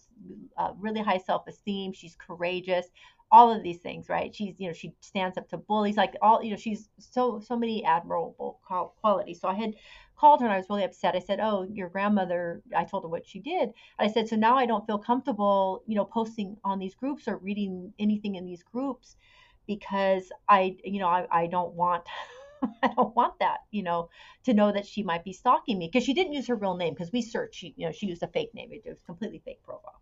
uh, really high self esteem. She's courageous all of these things, right? She's, you know, she stands up to bullies, like all, you know, she's so, so many admirable qualities. So I had called her and I was really upset. I said, Oh, your grandmother, I told her what she did. I said, So now I don't feel comfortable, you know, posting on these groups or reading anything in these groups because I, you know, I, I don't want. I don't want that, you know, to know that she might be stalking me because she didn't use her real name because we searched, she, you know, she used a fake name. It was completely fake profile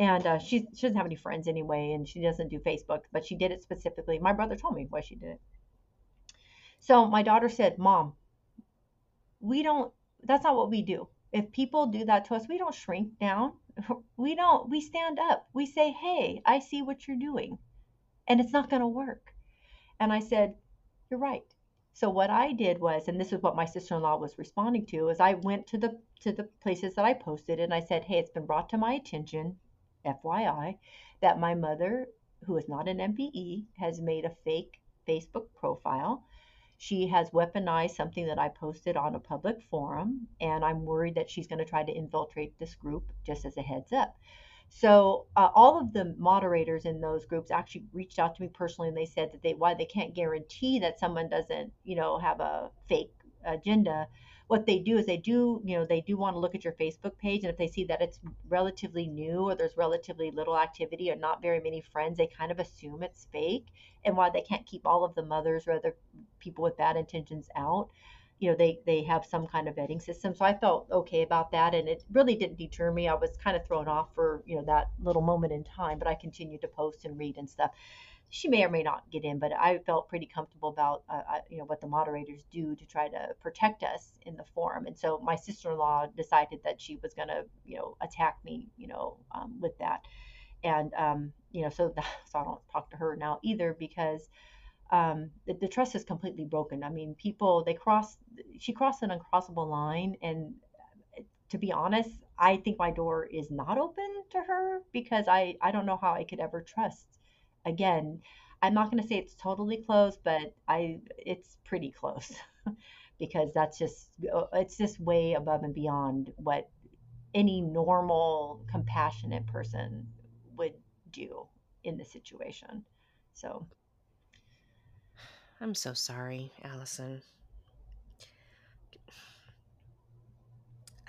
and uh, she she doesn't have any friends anyway, and she doesn't do Facebook, but she did it specifically. My brother told me why she did it. So my daughter said, "Mom, we don't. That's not what we do. If people do that to us, we don't shrink down. We don't. We stand up. We say, "Hey, I see what you're doing," and it's not going to work. And I said, "You're right." So what I did was, and this is what my sister-in-law was responding to, is I went to the to the places that I posted and I said, "Hey, it's been brought to my attention FYI, that my mother, who is not an NPE, has made a fake Facebook profile. She has weaponized something that I posted on a public forum, and I'm worried that she's going to try to infiltrate this group, just as a heads up. So uh, all of the moderators in those groups actually reached out to me personally, and they said that they why they can't guarantee that someone doesn't, you know, have a fake agenda what they do is they do, you know, they do want to look at your Facebook page. And if they see that it's relatively new or there's relatively little activity or not very many friends, they kind of assume it's fake. And while they can't keep all of the mothers or other people with bad intentions out, you know, they, they have some kind of vetting system. So I felt okay about that. And it really didn't deter me. I was kind of thrown off for, you know, that little moment in time, but I continued to post and read and stuff she may or may not get in, but I felt pretty comfortable about uh, uh, you know what the moderators do to try to protect us in the forum. And so my sister-in-law decided that she was going to you know attack me you know um, with that, and um, you know so, so I don't talk to her now either because um, the, the, trust is completely broken. I mean, people they cross she crossed an uncrossable line, and to be honest, I think my door is not open to her because I I don't know how I could ever trust again, I'm not going to say it's totally close, but I it's pretty close because that's just uh, it's just way above and beyond what any normal compassionate person would do in the situation. So I'm so sorry, Allison.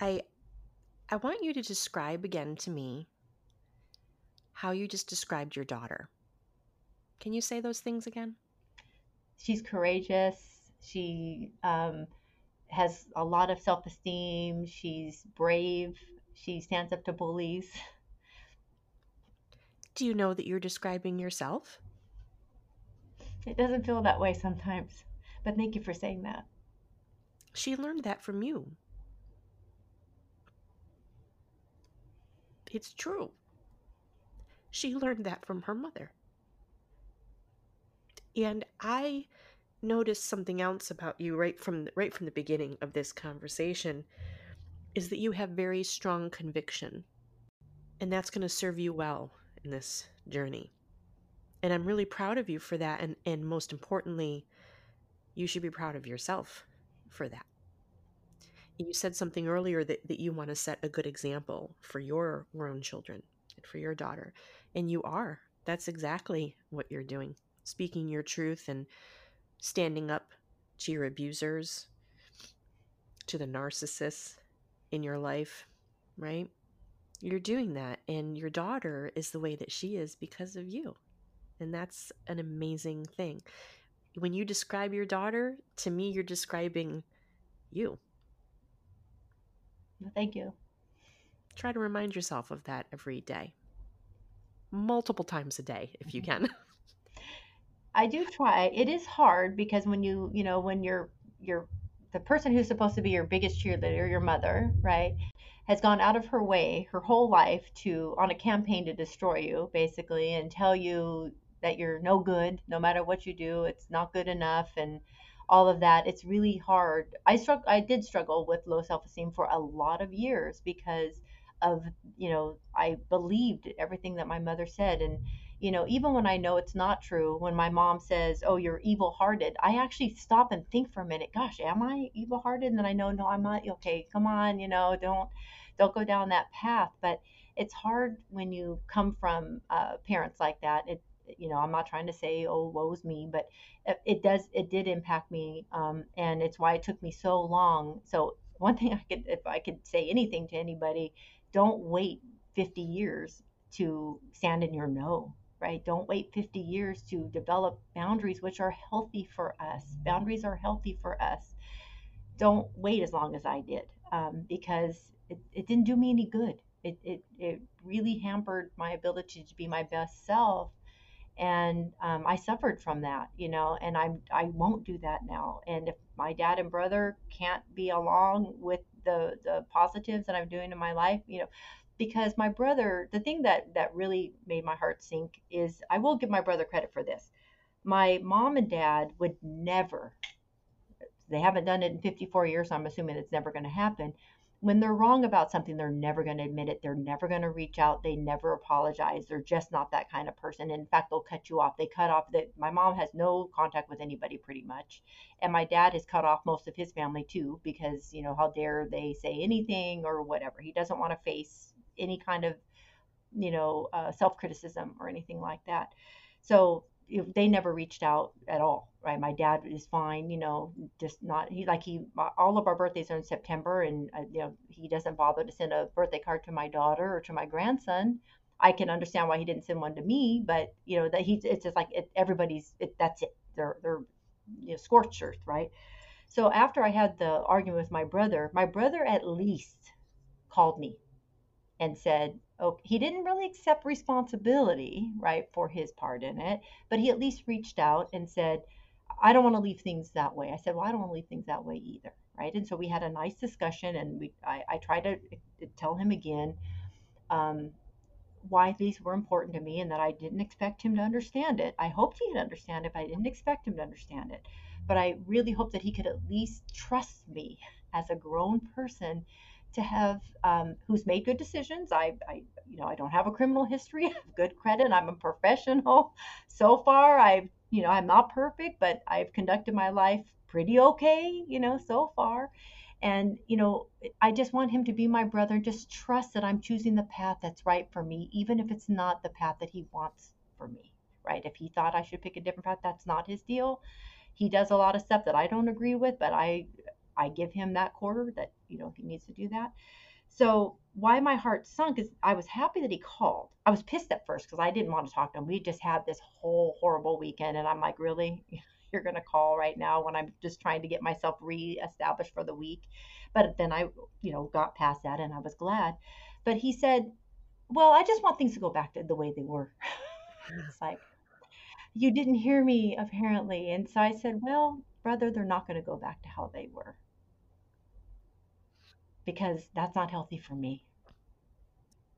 I I want you to describe again to me how you just described your daughter. Can you say those things again? She's courageous. She um, has a lot of self esteem. She's brave. She stands up to bullies. Do you know that you're describing yourself? It doesn't feel that way sometimes, but thank you for saying that. She learned that from you. It's true. She learned that from her mother. And I noticed something else about you right from the, right from the beginning of this conversation is that you have very strong conviction. And that's going to serve you well in this journey. And I'm really proud of you for that and and most importantly, you should be proud of yourself for that. You said something earlier that, that you want to set a good example for your grown children and for your daughter. And you are. That's exactly what you're doing speaking your truth and standing up to your abusers, to the narcissists in your life, right? You're doing that. And your daughter is the way that she is because of you. And that's an amazing thing. When you describe your daughter, to me, you're describing you. Thank you. try to remind yourself of that every day. Multiple times a day if you can. I do try. It is hard because when you, you know, when you're you're the person who's supposed to be your biggest cheerleader, your mother, right, has gone out of her way her whole life to on a campaign to destroy you, basically, and tell you that you're no good, no matter what you do, it's not good enough, and all of that. It's really hard. I struck. I did struggle with low self-esteem for a lot of years because of, you know, I believed everything that my mother said, and you know, even when I know it's not true, when my mom says, "Oh, you're evil-hearted," I actually stop and think for a minute. Gosh, am I evil-hearted? And then I know, no, I'm not. Okay, come on, you know, don't don't go down that path. But it's hard when you come from uh, parents like that. It, you know, I'm not trying to say, "Oh, woe's me," but it, it does. It did impact me, um, and it's why it took me so long. So one thing I could, if I could say anything to anybody, don't wait 50 years to stand in your no right? Don't wait 50 years to develop boundaries which are healthy for us. Boundaries are healthy for us. Don't wait as long as I did um, because it, it didn't do me any good. It, it, it really hampered my ability to be my best self. And um, I suffered from that, you know, and I'm, I won't do that now. And if my dad and brother can't be along with the, the positives that I'm doing in my life, you know, because my brother, the thing that that really made my heart sink is I will give my brother credit for this. My mom and dad would never, they haven't done it in 54 years, so I'm assuming it's never going to happen. When they're wrong about something, they're never going to admit it. They're never going to reach out. They never apologize. They're just not that kind of person. In fact, they'll cut you off. They cut off that my mom has no contact with anybody pretty much. And my dad has cut off most of his family too because, you know, how dare they say anything or whatever. He doesn't want to face any kind of you know uh, self criticism or anything like that. So if they never reached out at all, right? My dad is fine, you know, just not he like he all of our birthdays are in September, and uh, you know he doesn't bother to send a birthday card to my daughter or to my grandson. I can understand why he didn't send one to me, but you know that he's it's just like it, everybody's it, that's it. They're they're you know scorched earth, right? So after I had the argument with my brother, my brother at least called me and said, oh, he didn't really accept responsibility, right, for his part in it, but he at least reached out and said, I don't want to leave things that way. I said, well, I don't want to leave things that way either, right? And so we had a nice discussion, and we I, I tried to tell him again um, why these were important to me and that I didn't expect him to understand it. I hoped he'd understand it, but I didn't expect him to understand it. But I really hoped that he could at least trust me as a grown person to have um, who's made good decisions. I, I, you know, I don't have a criminal history. I have good credit. I'm a professional. So far, I've, you know, I'm not perfect, but I've conducted my life pretty okay, you know, so far. And, you know, I just want him to be my brother just trust that I'm choosing the path that's right for me, even if it's not the path that he wants for me, right? If he thought I should pick a different path, that's not his deal. He does a lot of stuff that I don't agree with, but I I give him that quarter that you know he needs to do that. So why my heart sunk is I was happy that he called. I was pissed at first because I didn't want to talk to him. We just had this whole horrible weekend, and I'm like, really, you're gonna call right now when I'm just trying to get myself reestablished for the week. But then I, you know, got past that, and I was glad. But he said, well, I just want things to go back to the way they were. it's like you didn't hear me apparently, and so I said, well, brother, they're not going to go back to how they were because that's not healthy for me.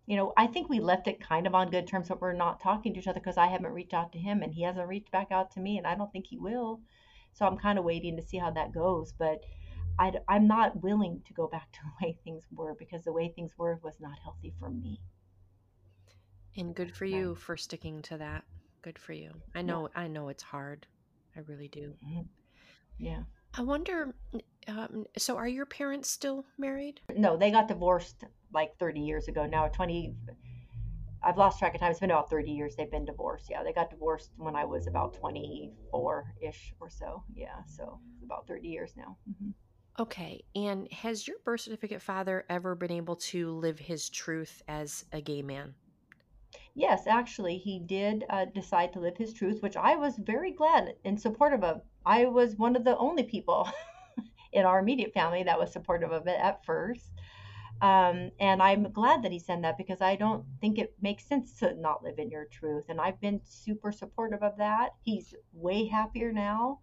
You know, I think we left it kind of on good terms, but we're not talking to each other because I haven't reached out to him and he hasn't reached back out to me, and I don't think he will. So I'm kind of waiting to see how that goes. But I, am not willing to go back to the way things were because the way things were was not healthy for me. And good for you for sticking to that. Good for you. I know. Yeah. I know it's hard. I really do. Mm-hmm. Yeah. I wonder. Um, so, are your parents still married? No, they got divorced like 30 years ago. Now, 20. I've lost track of time. It's been about 30 years they've been divorced. Yeah, they got divorced when I was about 24 ish or so. Yeah, so about 30 years now. Mm-hmm. Okay. And has your birth certificate father ever been able to live his truth as a gay man? Yes, actually, he did uh, decide to live his truth, which I was very glad and supportive of. I was one of the only people in our immediate family that was supportive of it at first. Um, and I'm glad that he said that because I don't think it makes sense to not live in your truth. And I've been super supportive of that. He's way happier now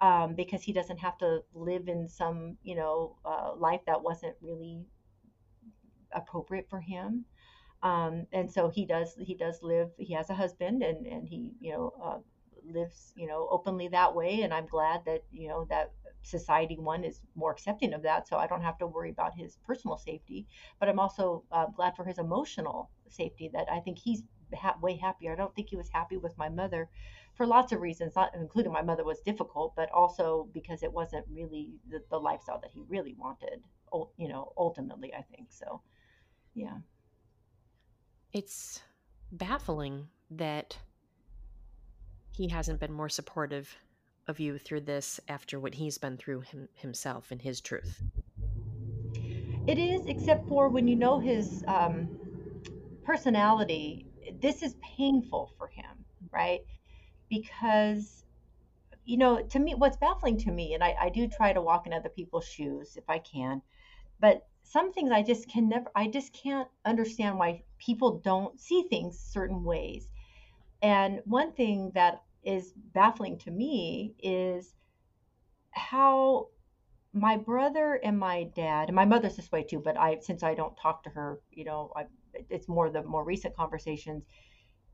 um, because he doesn't have to live in some, you know, uh, life that wasn't really appropriate for him. Um, and so he does he does live. He has a husband, and and he you know uh, lives you know openly that way. And I'm glad that you know that society one is more accepting of that so i don't have to worry about his personal safety but i'm also uh, glad for his emotional safety that i think he's ha- way happier. I don't think he was happy with my mother for lots of reasons not including my mother was difficult but also because it wasn't really the, the lifestyle that he really wanted you know ultimately i think so yeah. It's baffling that he hasn't been more supportive of you through this after what he's been through him, himself and his truth. It is, except for when you know his um, personality, this is painful for him, right? Because, you know, to me, what's baffling to me, and I, I do try to walk in other people's shoes if I can, but some things I just can never, I just can't understand why people don't see things certain ways. And one thing that is baffling to me is how my brother and my dad and my mother's this way too but i since i don't talk to her you know I, it's more the more recent conversations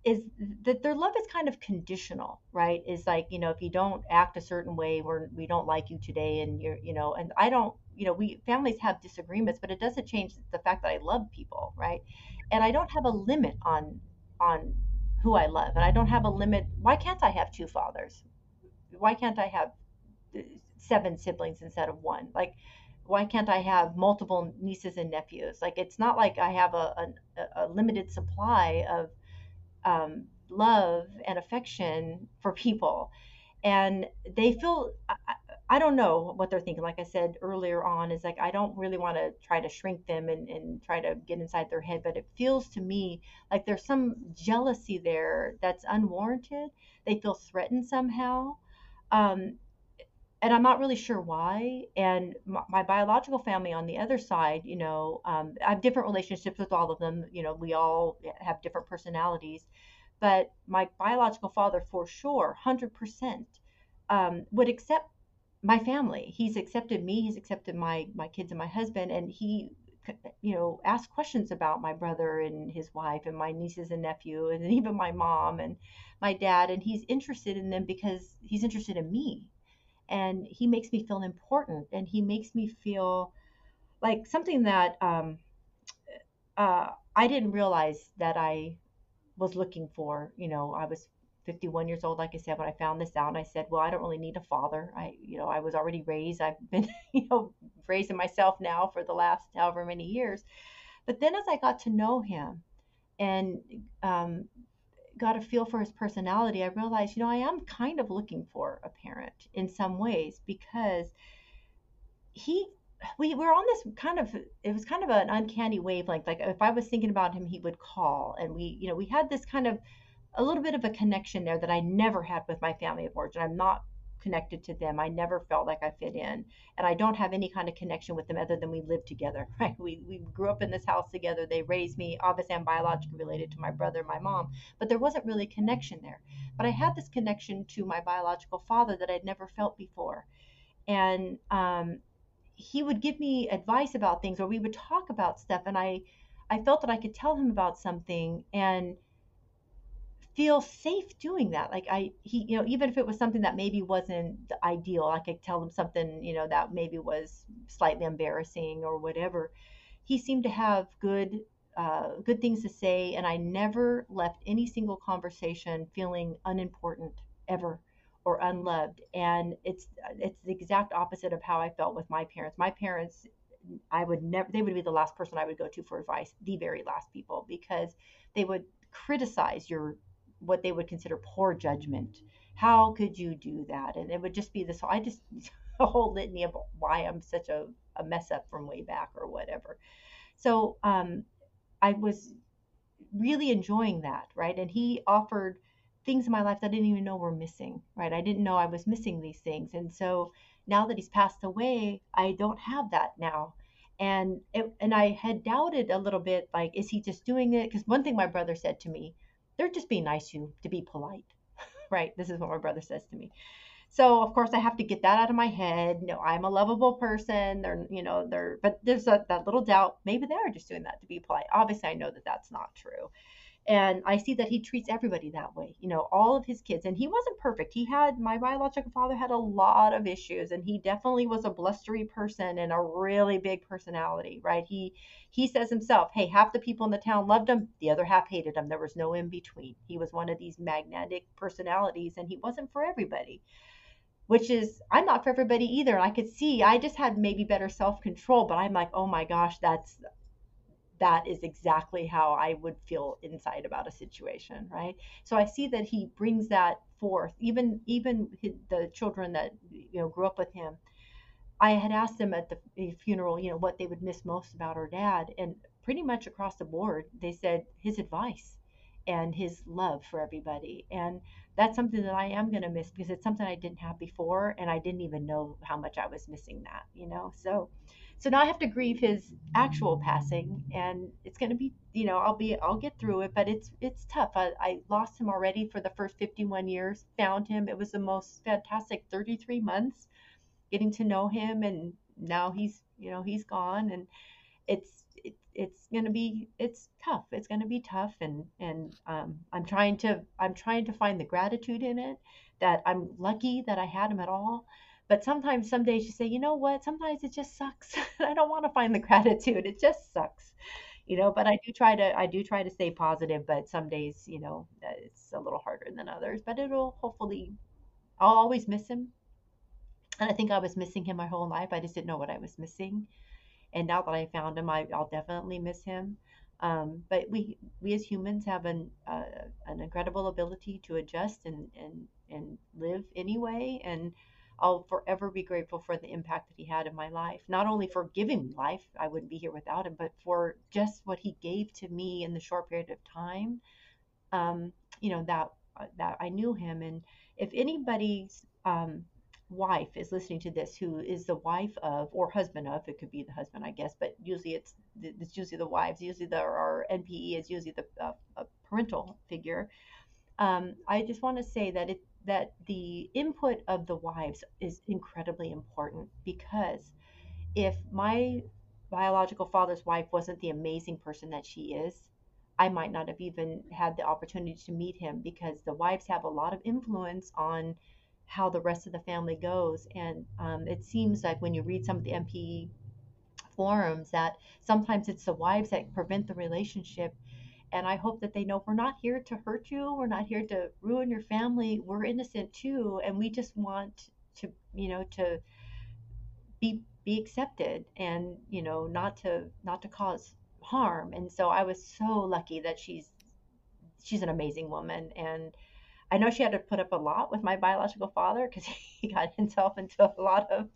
is that their love is kind of conditional right? Is like you know if you don't act a certain way we're we don't like you today and you're you know and i don't you know we families have disagreements but it doesn't change the fact that i love people right? And i don't have a limit on on who I love, and I don't have a limit. Why can't I have two fathers? Why can't I have uh, seven siblings instead of one? Like, why can't I have multiple nieces and nephews? Like, it's not like I have a, a, a limited supply of um, love and affection for people. And they feel, I don't know what they're thinking. Like I said earlier on, is like I don't really want to try to shrink them and, and try to get inside their head, but it feels to me like there's some jealousy there that's unwarranted. They feel threatened somehow. Um, and I'm not really sure why. And my, my, biological family on the other side, you know, um, I have different relationships with all of them. You know, we all have different personalities. But my biological father, for sure, 100%, um, would accept my family. He's accepted me. He's accepted my my kids and my husband, and he, you know, asked questions about my brother and his wife and my nieces and nephew, and even my mom and my dad. And he's interested in them because he's interested in me, and he makes me feel important, and he makes me feel like something that um, uh, I didn't realize that I was looking for. You know, I was 51 years old, like I said, when I found this out, I said, well, I don't really need a father. I, you know, I was already raised. I've been, you know, raising myself now for the last however many years. But then as I got to know him and um, got a feel for his personality, I realized, you know, I am kind of looking for a parent in some ways because he we were on this kind of it was kind of an uncanny wavelength like if i was thinking about him he would call and we you know we had this kind of a little bit of a connection there that I never had with my family of origin. I'm not connected to them. I never felt like I fit in. And I don't have any kind of connection with them other than we live together, right? We, we grew up in this house together. They raised me. Obviously, I'm biologically related to my brother my mom, but there wasn't really a connection there. But I had this connection to my biological father that I'd never felt before. And um, he would give me advice about things or we would talk about stuff. And I, I felt that I could tell him about something and feel safe doing that. Like I, he, you know, even if it was something that maybe wasn't ideal, I could tell him something, you know, that maybe was slightly embarrassing or whatever. He seemed to have good, uh, good things to say, and I never left any single conversation feeling unimportant ever or unloved. And it's it's the exact opposite of how I felt with my parents. My parents I would never, they would be the last person I would go to for advice, the very last people, because they would criticize your what they would consider poor judgment. How could you do that? And it would just be this. I just a whole litany of why I'm such a, a mess up from way back or whatever. So um, I was really enjoying that, right? And he offered things in my life that I didn't even know were missing, right? I didn't know I was missing these things. And so now that he's passed away, I don't have that now. and it, and I had doubted a little bit, like, is he just doing it? Because one thing my brother said to me, they're just being nice to you to be polite, right? This is what my brother says to me. So of course I have to get that out of my head. No, I'm a lovable person. They're, you know, they're, but there's a, that little doubt. Maybe they are just doing that to be polite. Obviously, I know that that's not true and I see that he treats everybody that way. You know, all of his kids, and he wasn't perfect. He had my biological father had a lot of issues, and he definitely was a blustery person and a really big personality. Right? He he says himself, "Hey, half the people in the town loved him, the other half hated him. There was no in between. He was one of these magnetic personalities, and he wasn't for everybody." Which is, I'm not for everybody either. I could see, I just had maybe better self control, but I'm like, oh my gosh, that's that is exactly how I would feel inside about a situation, right? So I see that he brings that forth. Even even the children that you know grew up with him, I had asked them at the funeral, you know, what they would miss most about our dad, and pretty much across the board, they said his advice and his love for everybody. And that's something that I am going to miss because it's something I didn't have before, and I didn't even know how much I was missing that, you know. So so now I have to grieve his actual passing, and it's going to be, you know, I'll be, I'll get through it, but it's, it's tough. I, I lost him already for the first 51 years. Found him. It was the most fantastic 33 months getting to know him, and now he's, you know, he's gone, and it's, it, it's going to be, it's tough. It's going to be tough, and and um, I'm trying to, I'm trying to find the gratitude in it. That I'm lucky that I had him at all but sometimes, some days you say, you know what? Sometimes it just sucks. I don't want to find the gratitude. It just sucks, you know. But I do try to, I do try to stay positive. But some days, you know, uh, it's a little harder than others. But it'll hopefully, I'll always miss him. And I think I was missing him my whole life. I just didn't know what I was missing. And now that I found him, I, I'll definitely miss him. Um, but we we as humans have an uh, an incredible ability to adjust and and and live anyway and I'll forever be grateful for the impact that he had in my life. Not only for giving life, I wouldn't be here without him, but for just what he gave to me in the short period of time. Um, you know that that I knew him, and if anybody's um, wife is listening to this, who is the wife of or husband of, it could be the husband, I guess, but usually it's it's usually the wives. Usually the our NPE is usually the uh, parental figure. Um, I just want to say that it that the input of the wives is incredibly important because if my biological father's wife wasn't the amazing person that she is, I might not have even had the opportunity to meet him because the wives have a lot of influence on how the rest of the family goes. And um, it seems like when you read some of the NPE forums that sometimes it's the wives that prevent the relationship and I hope that they know we're not here to hurt you. We're not here to ruin your family. We're innocent too. And we just want to, you know, to be be accepted and, you know, not to not to cause harm. And so I was so lucky that she's she's an amazing woman and I know she had to put up a lot with my biological father because he got himself into a lot of,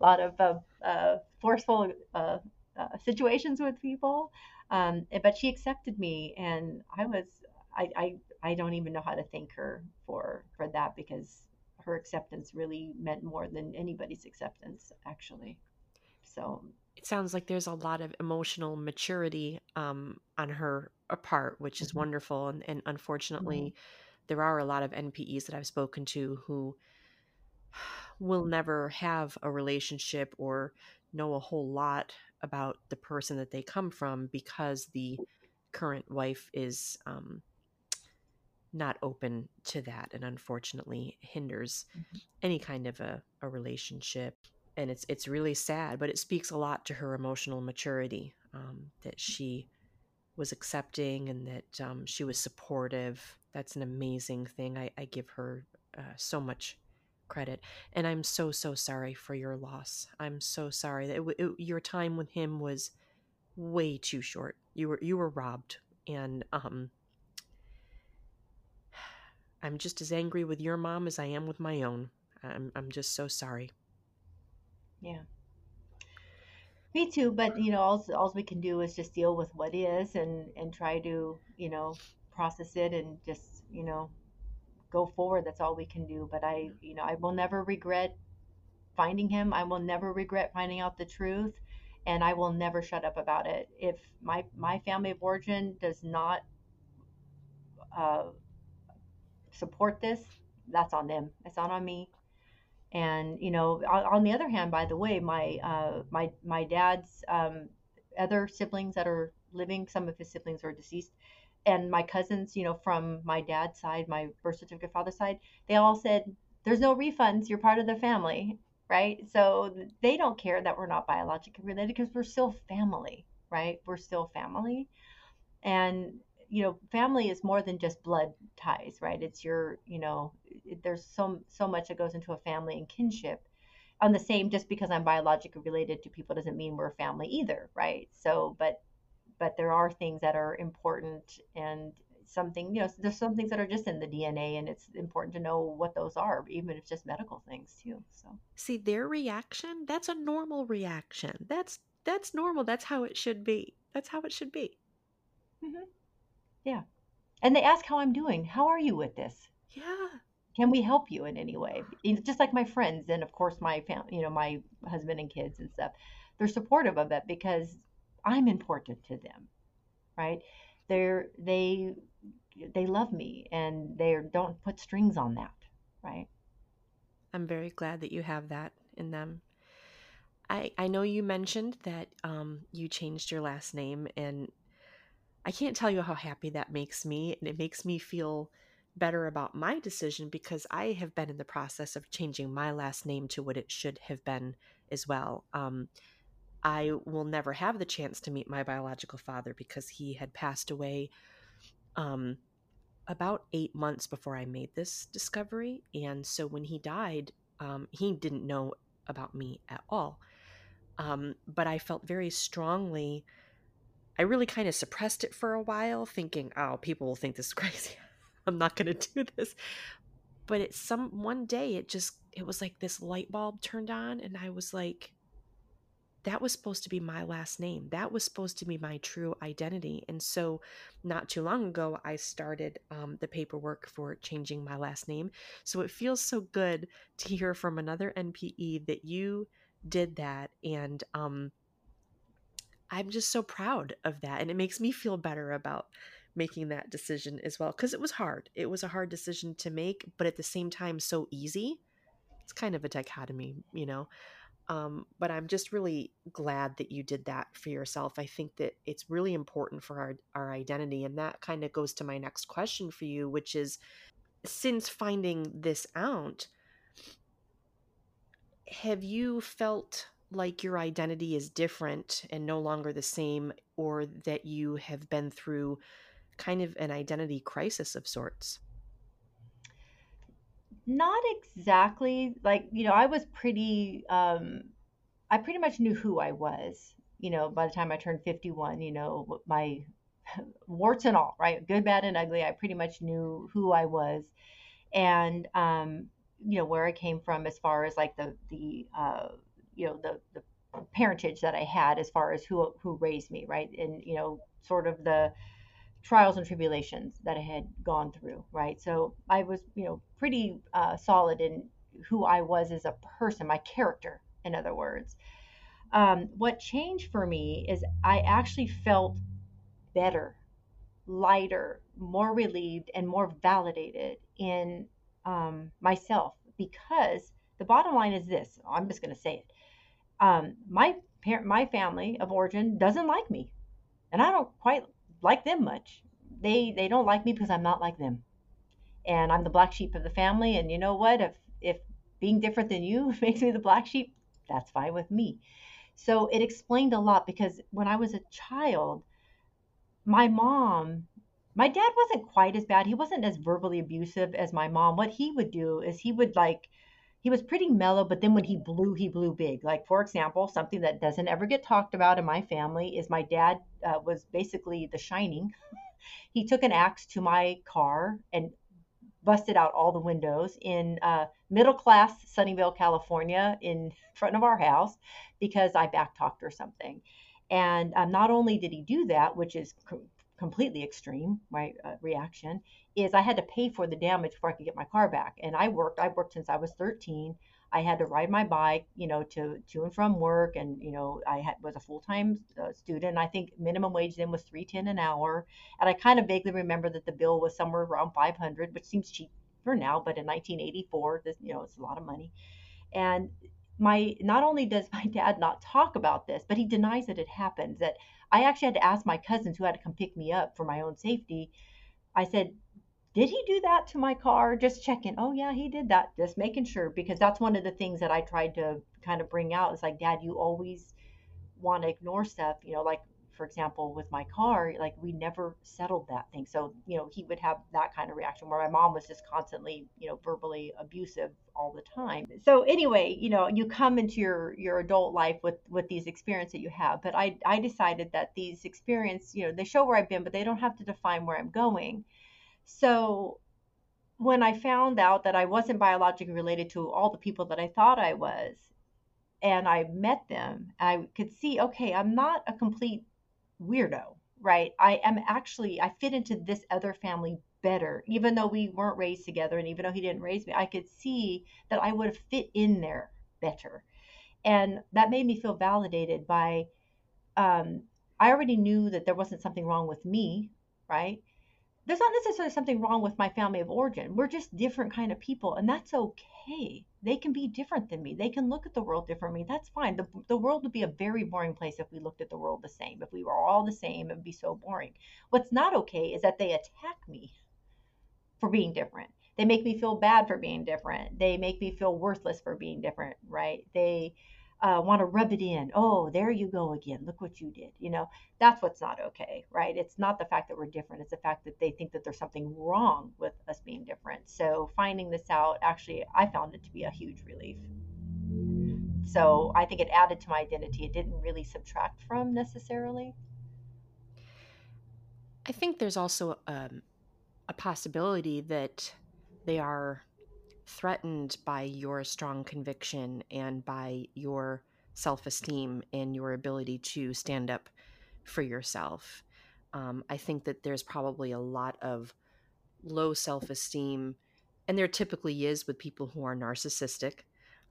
lot of uh, uh, forceful uh, uh situations with people. Um, but she accepted me, and I was I, I I don't even know how to thank her for for that because her acceptance really meant more than anybody's acceptance actually. So it sounds like there's a lot of emotional maturity um, on her part, which is mm-hmm. wonderful. And, and unfortunately, mm-hmm. there are a lot of NPEs that I've spoken to who will never have a relationship or know a whole lot about the person that they come from because the current wife is um, not open to that and unfortunately hinders mm-hmm. any kind of a, a relationship. And it's it's really sad but it speaks a lot to her emotional maturity um, that she was accepting and that um, she was supportive. That's an amazing thing. I, I give her uh, so much credit. And I'm so, so sorry for your loss. I'm so sorry that it, it, your time with him was way too short. You were, you were robbed. And, um, I'm just as angry with your mom as I am with my own. I'm, I'm just so sorry. Yeah. Me too, but you know, all, all we can do is just deal with what is and and try to, you know, process it and just, you know, go forward. That's all we can do. But I, you know, I will never regret finding him. I will never regret finding out the truth. and I will never shut up about it. If my my family of origin does not uh, support this, that's on them. It's not on me. And you know, on, on the other hand, by the way, my uh, my my dad's um, other siblings that are living, some of his siblings are deceased, and my cousins, you know, from my dad's side, my birth certificate father's side, they all said, "There's no refunds. You're part of the family." Right. So they don't care that we're not biologically related because we're still family, right? We're still family. And you know family is more than just blood ties right it's your you know there's so so much that goes into a family and kinship on the same just because i'm biologically related to people doesn't mean we're family either right so but but there are things that are important and something you know there's some things that are just in the dna and it's important to know what those are even if it's just medical things too so see their reaction that's a normal reaction that's that's normal that's how it should be that's how it should be mm-hmm. Yeah. And they ask how I'm doing. How are you with this? Yeah. Can we help you in any way? Just like my friends and of course my family, you know, my husband and kids and stuff. They're supportive of it because I'm important to them. Right? They're they they love me and they don't put strings on that, right? I'm very glad that you have that in them. I, I know you mentioned that um, you changed your last name, and I can't tell you how happy that makes me. And it makes me feel better about my decision because I have been in the process of changing my last name to what it should have been as well. Um, I will never have the chance to meet my biological father because he had passed away um, about eight months before I made this discovery. And so when he died, um, he didn't know about me at all. Um, but I felt very strongly I really kind of suppressed it for a while, thinking, oh, people will think this is crazy. I'm not going to do this. But it's some one day it just it was like this light bulb turned on and I was like that was supposed to be my last name. That was supposed to be my true identity. And so, not too long ago, I started um, the paperwork for changing my last name. So, it feels so good to hear from another NPE that you did that. And um, I'm just so proud of that. And it makes me feel better about making that decision as well. Because it was hard. It was a hard decision to make, but at the same time, so easy. It's kind of a dichotomy, you know? Um, but I'm just really glad that you did that for yourself. I think that it's really important for our, our identity. And that kind of goes to my next question for you, which is since finding this out, have you felt like your identity is different and no longer the same, or that you have been through kind of an identity crisis of sorts? Not exactly. Like, you know, I was pretty, um, I pretty much knew who I was, you know, by the time I turned 51, you know, my warts and all, right? Good, bad, and ugly. I pretty much knew who I was. And, um, you know, where I came from as far as like the, the, uh, you know the the parentage that I had as far as who who raised me, right? And you know, sort of the trials and tribulations that I had gone through, right? So I was, you know, pretty uh, solid in who I was as a person, my character, in other words. Um, what changed for me is I actually felt better, lighter, more relieved, and more validated in um, myself because the bottom line is this I'm just going to say it um, my parent, my family of origin doesn't like me, and I don't quite like them much. They they don't like me because I'm not like them, and I'm the black sheep of the family. And you know what? If if being different than you makes me the black sheep, that's fine with me. So it explained a lot because when I was a child, my mom, my dad wasn't quite as bad. He wasn't as verbally abusive as my mom. What he would do is he would like he was pretty mellow, but then when he blew, he blew big. Like, for example, something that doesn't ever get talked about in my family is my dad uh, was basically the shining. he took an axe to my car and busted out all the windows in uh, middle class Sunnyvale, California, in front of our house because I backtalked or something. And um, not only did he do that, which is completely extreme right uh, reaction is I had to pay for the damage before I could get my car back. And I worked. I worked since I was 13. I had to ride my bike, you know, to to and from work, and you know, I had was a full time uh, student. I think minimum wage then was 310 an hour, and I kind of vaguely remember that the bill was somewhere around 500, which seems cheap for now, but in 1984, this you know, it's a lot of money. And my not only does my dad not talk about this, but he denies that it happens. That I actually had to ask my cousins who had to come pick me up for my own safety. I said, did he do that to my car? Just checking. Oh, yeah, he did that. Just making sure because that's one of the things that I tried to kind of bring out. It's like, Dad, you always want to ignore stuff. You know, like for example, with my car, like we never settled that thing. So, you know, he would have that kind of reaction where my mom was just constantly, you know, verbally abusive all the time. So anyway, you know, you come into your your adult life with with these experiences that you have. But I I decided that these experiences, you know, they show where I've been, but they don't have to define where I'm going. So when I found out that I wasn't biologically related to all the people that I thought I was, and I met them, I could see, okay, I'm not a complete weirdo, right? I am actually, I fit into this other family better, even though we weren't raised together. And even though he didn't raise me, I could see that I would have fit in there better. And that made me feel validated by, um, I already knew that there wasn't something wrong with me, right? There's not necessarily something wrong with my family of origin. We're just different kind of people, and that's okay. They can be different than me. They can look at the world differently. That's fine. The, the world would be a very boring place if we looked at the world the same. If we were all the same, it would be so boring. What's not okay is that they attack me for being different. They make me feel bad for being different. They make me feel worthless for being different, right? They uh, want to rub it in. Oh, there you go again. Look what you did. You know, that's what's not okay, right? It's not the fact that we're different. It's the fact that they think that there's something wrong with us being different. So finding this out, actually, I found it to be a huge relief. So I think it added to my identity. It didn't really subtract from necessarily. I think there's also um, a possibility that they are threatened by your strong conviction and by your self esteem and your ability to stand up for yourself. Um, I think that there's probably a lot of low self esteem, and there typically is with people who are narcissistic.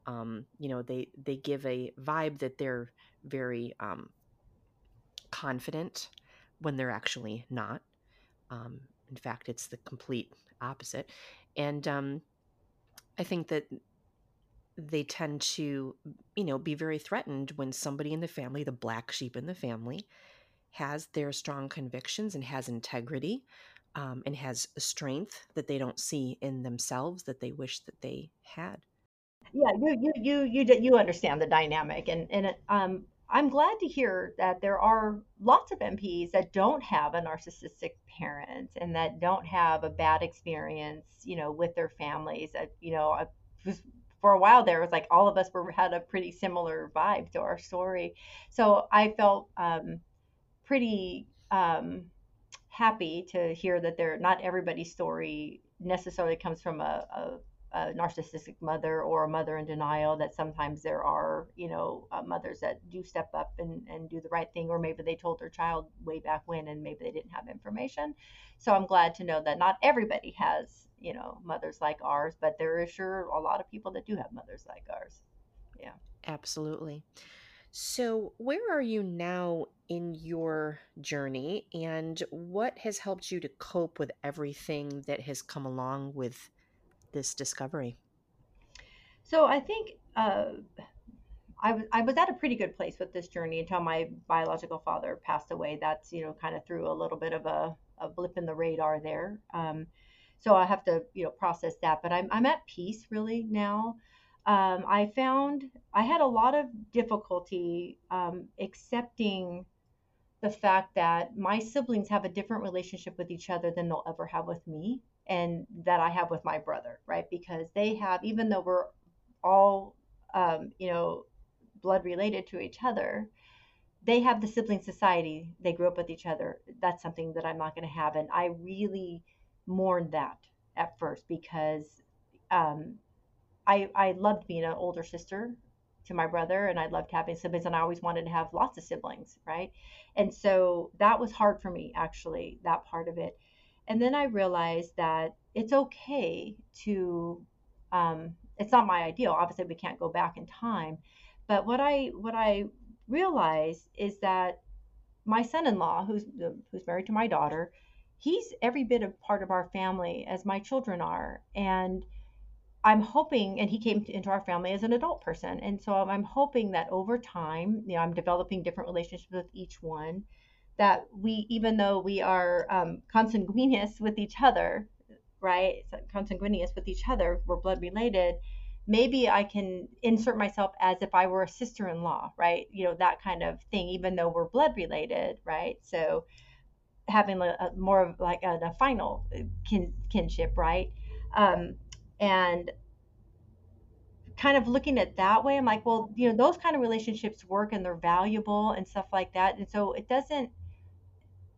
Um, you know, they they give a vibe that they're very um, confident when they're actually not. Um, in fact, it's the complete opposite. And um, I think that they tend to, you know, be very threatened when somebody in the family, the black sheep in the family, has their strong convictions and has integrity um, and has a strength that they don't see in themselves that they wish that they had. Yeah, you you you you you understand the dynamic, and and um, I'm glad to hear that there are lots of NPEs that don't have a narcissistic parent and that don't have a bad experience, you know, with their families. I, you know, I was, for a while there, it was like all of us were had a pretty similar vibe to our story. So I felt um, pretty um, happy to hear that there not everybody's story necessarily comes from a, a a narcissistic mother or a mother in denial that sometimes there are you know uh, mothers that do step up and, and do the right thing or maybe they told their child way back when and maybe they didn't have information. So i'm glad to know that not everybody has you know mothers like ours but there is sure a lot of people that do have mothers like ours. Yeah. Absolutely. So where are you now in your journey and what has helped you to cope with everything that has come along with this discovery? So I think uh, I, w- I was at a pretty good place with this journey until my biological father passed away. That's, you know, kind of threw a little bit of a, a blip in the radar there. Um, so I have to, you know, process that. But I'm, I'm at peace really now. Um, I found I had a lot of difficulty um, accepting the fact that my siblings have a different relationship with each other than they'll ever have with me and that I have with my brother, right? Because they have, even though we're all, um, you know, blood related to each other, they have the sibling society. They grew up with each other. That's something that I'm not going to have. And I really mourned that at first because um, I, I loved being an older sister to my brother and I loved having siblings and I always wanted to have lots of siblings, right? And so that was hard for me actually, that part of it. And then I realized that it's okay to um, it's not my ideal. Obviously we can't go back in time. But what I what I realized is that my son-in-law, who's who's married to my daughter, he's every bit of part of our family as my children are, and I'm hoping, and he came to, into our family as an adult person, and so I'm hoping that over time, you know, I'm developing different relationships with each one. That we, even though we are um, consanguineous with each other, right, consanguineous with each other, we're blood related maybe I can insert myself as if I were a sister in law, right? You know, that kind of thing, even though we're blood related, right? So having a, a more of like a, affinal kin, kinship, right? Um, and kind of looking at that way, I'm like, well, you know, those kind of relationships work and they're valuable and stuff like that. And so it doesn't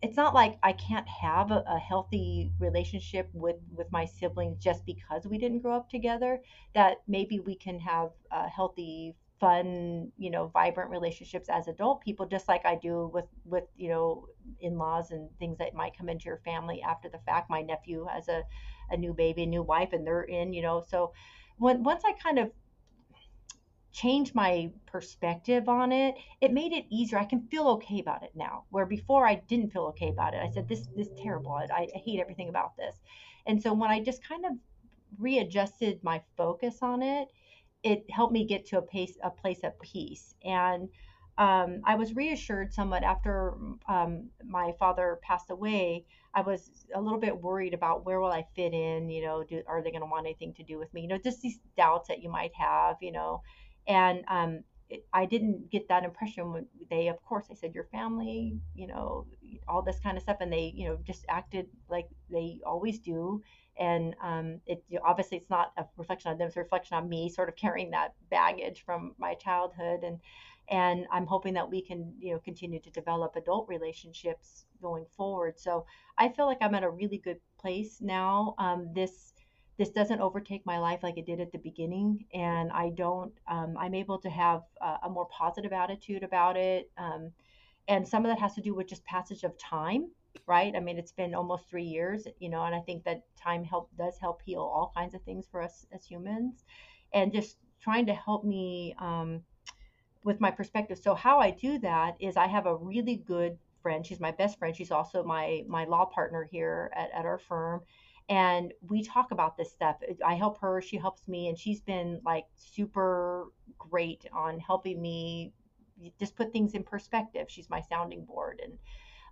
it's not like I can't have a, a, healthy relationship with with my siblings just because we didn't grow up together. That maybe we can have a healthy, fun, you know, vibrant relationships as adult people, just like I do with with you know in-laws and things that might come into your family after the fact. My nephew has a a new baby, a new wife, and they're in, you know. So when once I kind of changed my perspective on it it made it easier i can feel okay about it now where before i didn't feel okay about it i said this this is terrible I, I hate everything about this and so when i just kind of readjusted my focus on it it helped me get to a pace a place of peace and um, I was reassured somewhat after um, my father passed away. I was a little bit worried about where will I fit in. You know, do, are they going to want anything to do with me? You know, just these doubts that you might have. You know, and um, it, I didn't get that impression when they, of course, I said your family, you know, all this kind of stuff, and they, you know, just acted like they always do. And um, it obviously it's not a reflection on them; it's a reflection on me, sort of carrying that baggage from my childhood. And and I'm hoping that we can, you know, continue to develop adult relationships going forward. So I feel like I'm at a really good place now. Um, this this doesn't overtake my life like it did at the beginning and i don't um, i'm able to have a, a, more positive attitude about it um, and some of that has to do with just passage of time right? I mean it's been almost three years you know and i think that time help does help heal all kinds of things for us as humans and just trying to help me um, with my perspective. So how i do that is i have a really good friend. She's my best friend. She's also my my law partner here at, at our firm and we talk about this stuff. I help her, she helps me, and she's been like super great on helping me just put things in perspective. She's my sounding board, and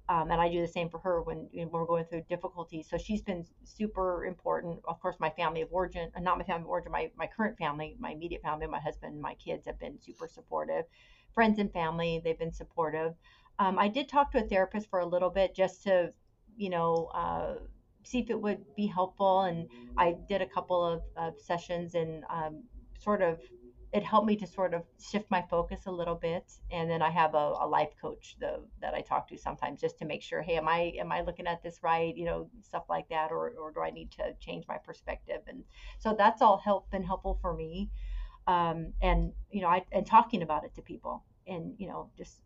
um, and I do the same for her when, when, we're going through difficulties. So she's been super important. Of course, my family of origin, uh, not my family of origin, my, my current family, my immediate family, my husband, my kids have been super supportive. Friends and family, they've been supportive. Um, I did talk to a therapist for a little bit just to, you know, uh, see if it would be helpful. And I did a couple of, of sessions and um, sort of it helped me to sort of shift my focus a little bit and then i have a, a life coach though that i talk to sometimes just to make sure hey am i am i looking at this right you know stuff like that or, or do i need to change my perspective and so that's all help been helpful for me um, and you know i and talking about it to people and you know just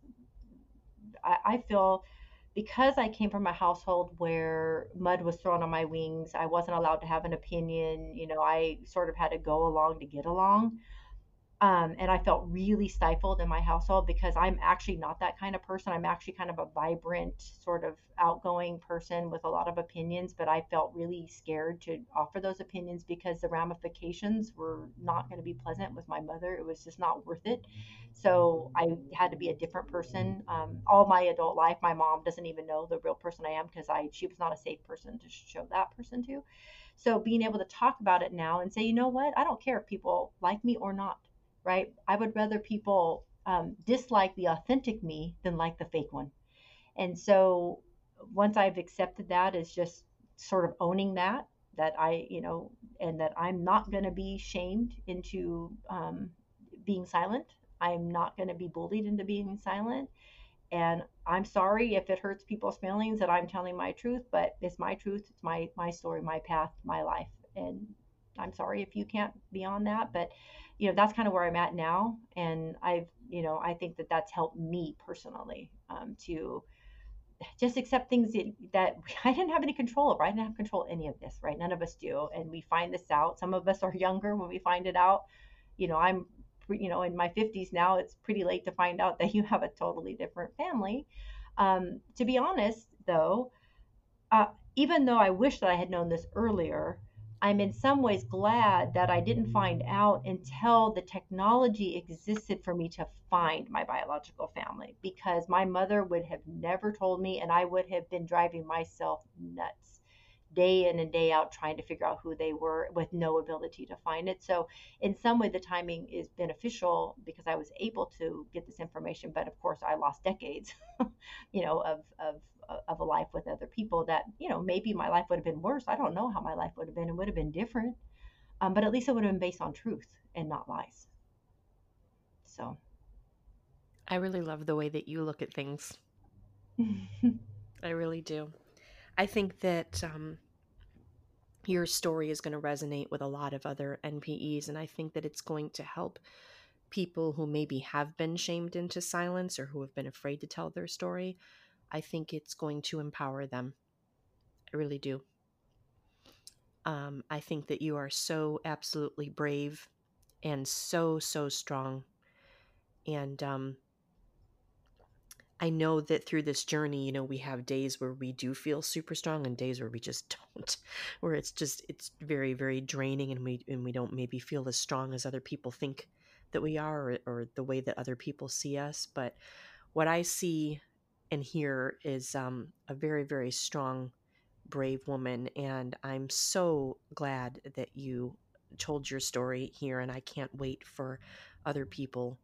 I, I feel because I came from a household where mud was thrown on my wings, I wasn't allowed to have an opinion. You know, I sort of had to go along to get along. Um, and I felt really stifled in my household because I'm actually not that kind of person. I'm actually kind of a vibrant, sort of outgoing person with a lot of opinions, but I felt really scared to offer those opinions because the ramifications were not going to be pleasant with my mother. It was just not worth it. So I had to be a different person. Um, all my adult life, my mom doesn't even know the real person I am because I she was not a safe person to show that person to. So being able to talk about it now and say, you know what, I don't care if people like me or not right? I would rather people um, dislike the authentic me than like the fake one. And so once I've accepted that is just sort of owning that, that I, you know, and that I'm not going to be shamed into um, being silent. I'm not going to be bullied into being silent. And I'm sorry if it hurts people's feelings that I'm telling my truth, but it's my truth. It's my, my story, my path, my life. And I'm sorry if you can't be on that, but you know that's kind of where I'm at now, and I've you know I think that that's helped me personally um, to just accept things that, that I didn't have any control over. I didn't have control any of this, right? None of us do, and we find this out. Some of us are younger when we find it out. You know, I'm you know in my 50s now. It's pretty late to find out that you have a totally different family. Um, to be honest, though, uh, even though I wish that I had known this earlier, I'm in some ways glad that I didn't find out until the technology existed for me to find my biological family because my mother would have never told me and I would have been driving myself nuts day in and day out trying to figure out who they were with no ability to find it. So in some way the timing is beneficial because I was able to get this information, but of course I lost decades, you know, of of of a life with other people that you know maybe my life would have been worse. I don't know how my life would have been. It would have been different. Um, but at least it would have been based on truth and not lies. So. I really love the way that you look at things. I really do i think that um, your story is going to resonate with a lot of other npes and i think that it's going to help people who maybe have been shamed into silence or who have been afraid to tell their story I think it's going to empower them. I really do. Um, I think that you are so absolutely brave and so, so strong. And um, I know that through this journey, you know, we have days where we do feel super strong and days where we just don't, where it's just, it's very, very draining and we, and we don't maybe feel as strong as other people think that we are or, or the way that other people see us. But what I see and here is um, a very, very strong, brave woman. And I'm so glad that you told your story here. And I can't wait for other people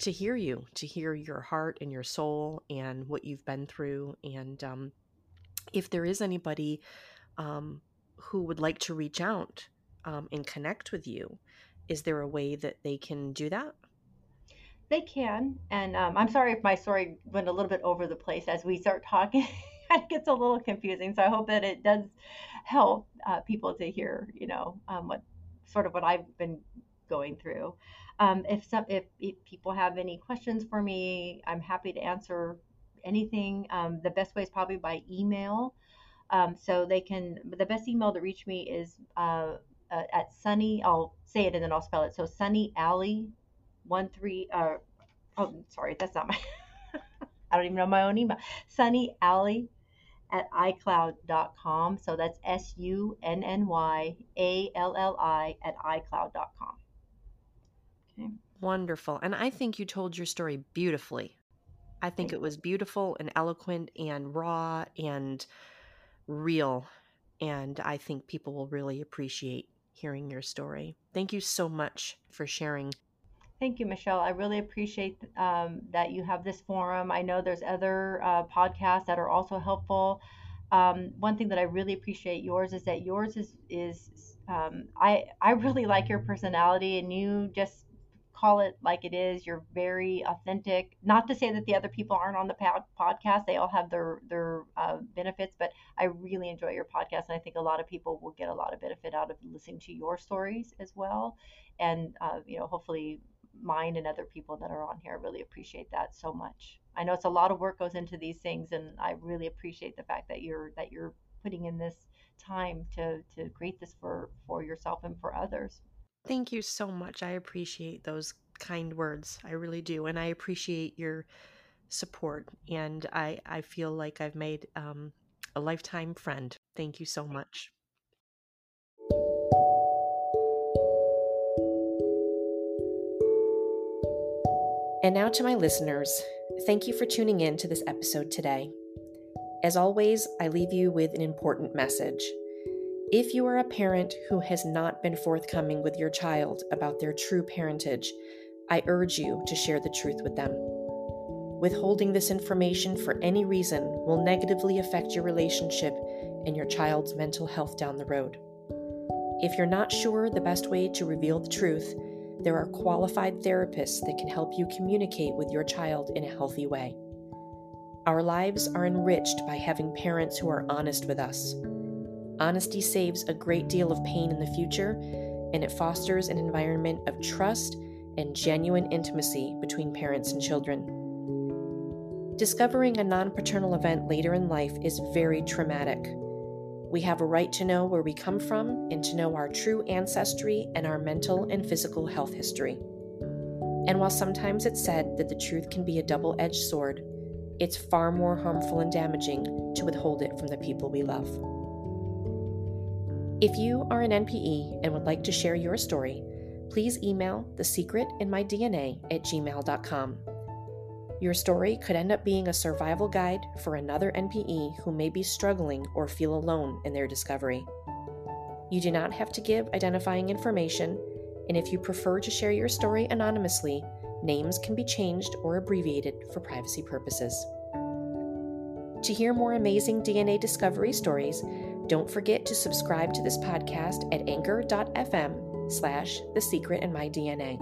to hear you, to hear your heart and your soul and what you've been through. And um, if there is anybody um, who would like to reach out um, and connect with you, is there a way that they can do that? They can, and um, I'm sorry if my story went a little bit over the place as we start talking. it gets a little confusing, so I hope that it does help uh, people to hear, you know, um, what sort of what I've been going through. Um, if some, if, if, people have any questions for me, I'm happy to answer anything. Um, the best way is probably by email. Um, so they can. The best email to reach me is uh, uh, at Sunny. I'll say it and then I'll spell it. So Sunny Alley uh oh sorry that's not my i don't even know my own email sunny alley at icloud.com so that's s-u-n-n-y-a-l-l-i at icloud.com wonderful and i think you told your story beautifully i think it was beautiful and eloquent and raw and real and i think people will really appreciate hearing your story thank you so much for sharing Thank you, Michelle. I really appreciate um, that you have this forum. I know there's other uh, podcasts that are also helpful. Um, one thing that I really appreciate yours is that yours is is um, I I really like your personality, and you just call it like it is. You're very authentic. Not to say that the other people aren't on the pod- podcast; they all have their their uh, benefits. But I really enjoy your podcast, and I think a lot of people will get a lot of benefit out of listening to your stories as well. And uh, you know, hopefully, mine and other people that are on here. Really appreciate that so much. I know it's a lot of work goes into these things, and I really appreciate the fact that you're that you're putting in this time to to create this for for yourself and for others. Thank you so much. I appreciate those kind words. I really do, and I appreciate your support. And I I feel like I've made um, a lifetime friend. Thank you so much. And now to my listeners, thank you for tuning in to this episode today. As always, I leave you with an important message. If you are a parent who has not been forthcoming with your child about their true parentage, I urge you to share the truth with them. Withholding this information for any reason will negatively affect your relationship and your child's mental health down the road. If you're not sure the best way to reveal the truth, there are qualified therapists that can help you communicate with your child in a healthy way. Our lives are enriched by having parents who are honest with us. Honesty saves a great deal of pain in the future, and it fosters an environment of trust and genuine intimacy between parents and children. Discovering a non paternal event later in life is very traumatic. We have a right to know where we come from and to know our true ancestry and our mental and physical health history. And while sometimes it's said that the truth can be a double edged sword, it's far more harmful and damaging to withhold it from the people we love. If you are an NPE and would like to share your story, please email the secret in my DNA at gmail.com. Your story could end up being a survival guide for another NPE who may be struggling or feel alone in their discovery. You do not have to give identifying information, and if you prefer to share your story anonymously, names can be changed or abbreviated for privacy purposes. To hear more amazing DNA discovery stories, don't forget to subscribe to this podcast at anchor.fm slash the secret in my DNA.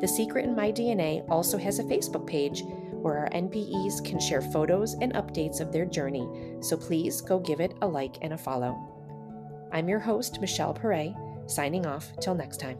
The Secret in My DNA also has a Facebook page where our NPEs can share photos and updates of their journey, so please go give it a like and a follow. I'm your host, Michelle Perret, signing off till next time.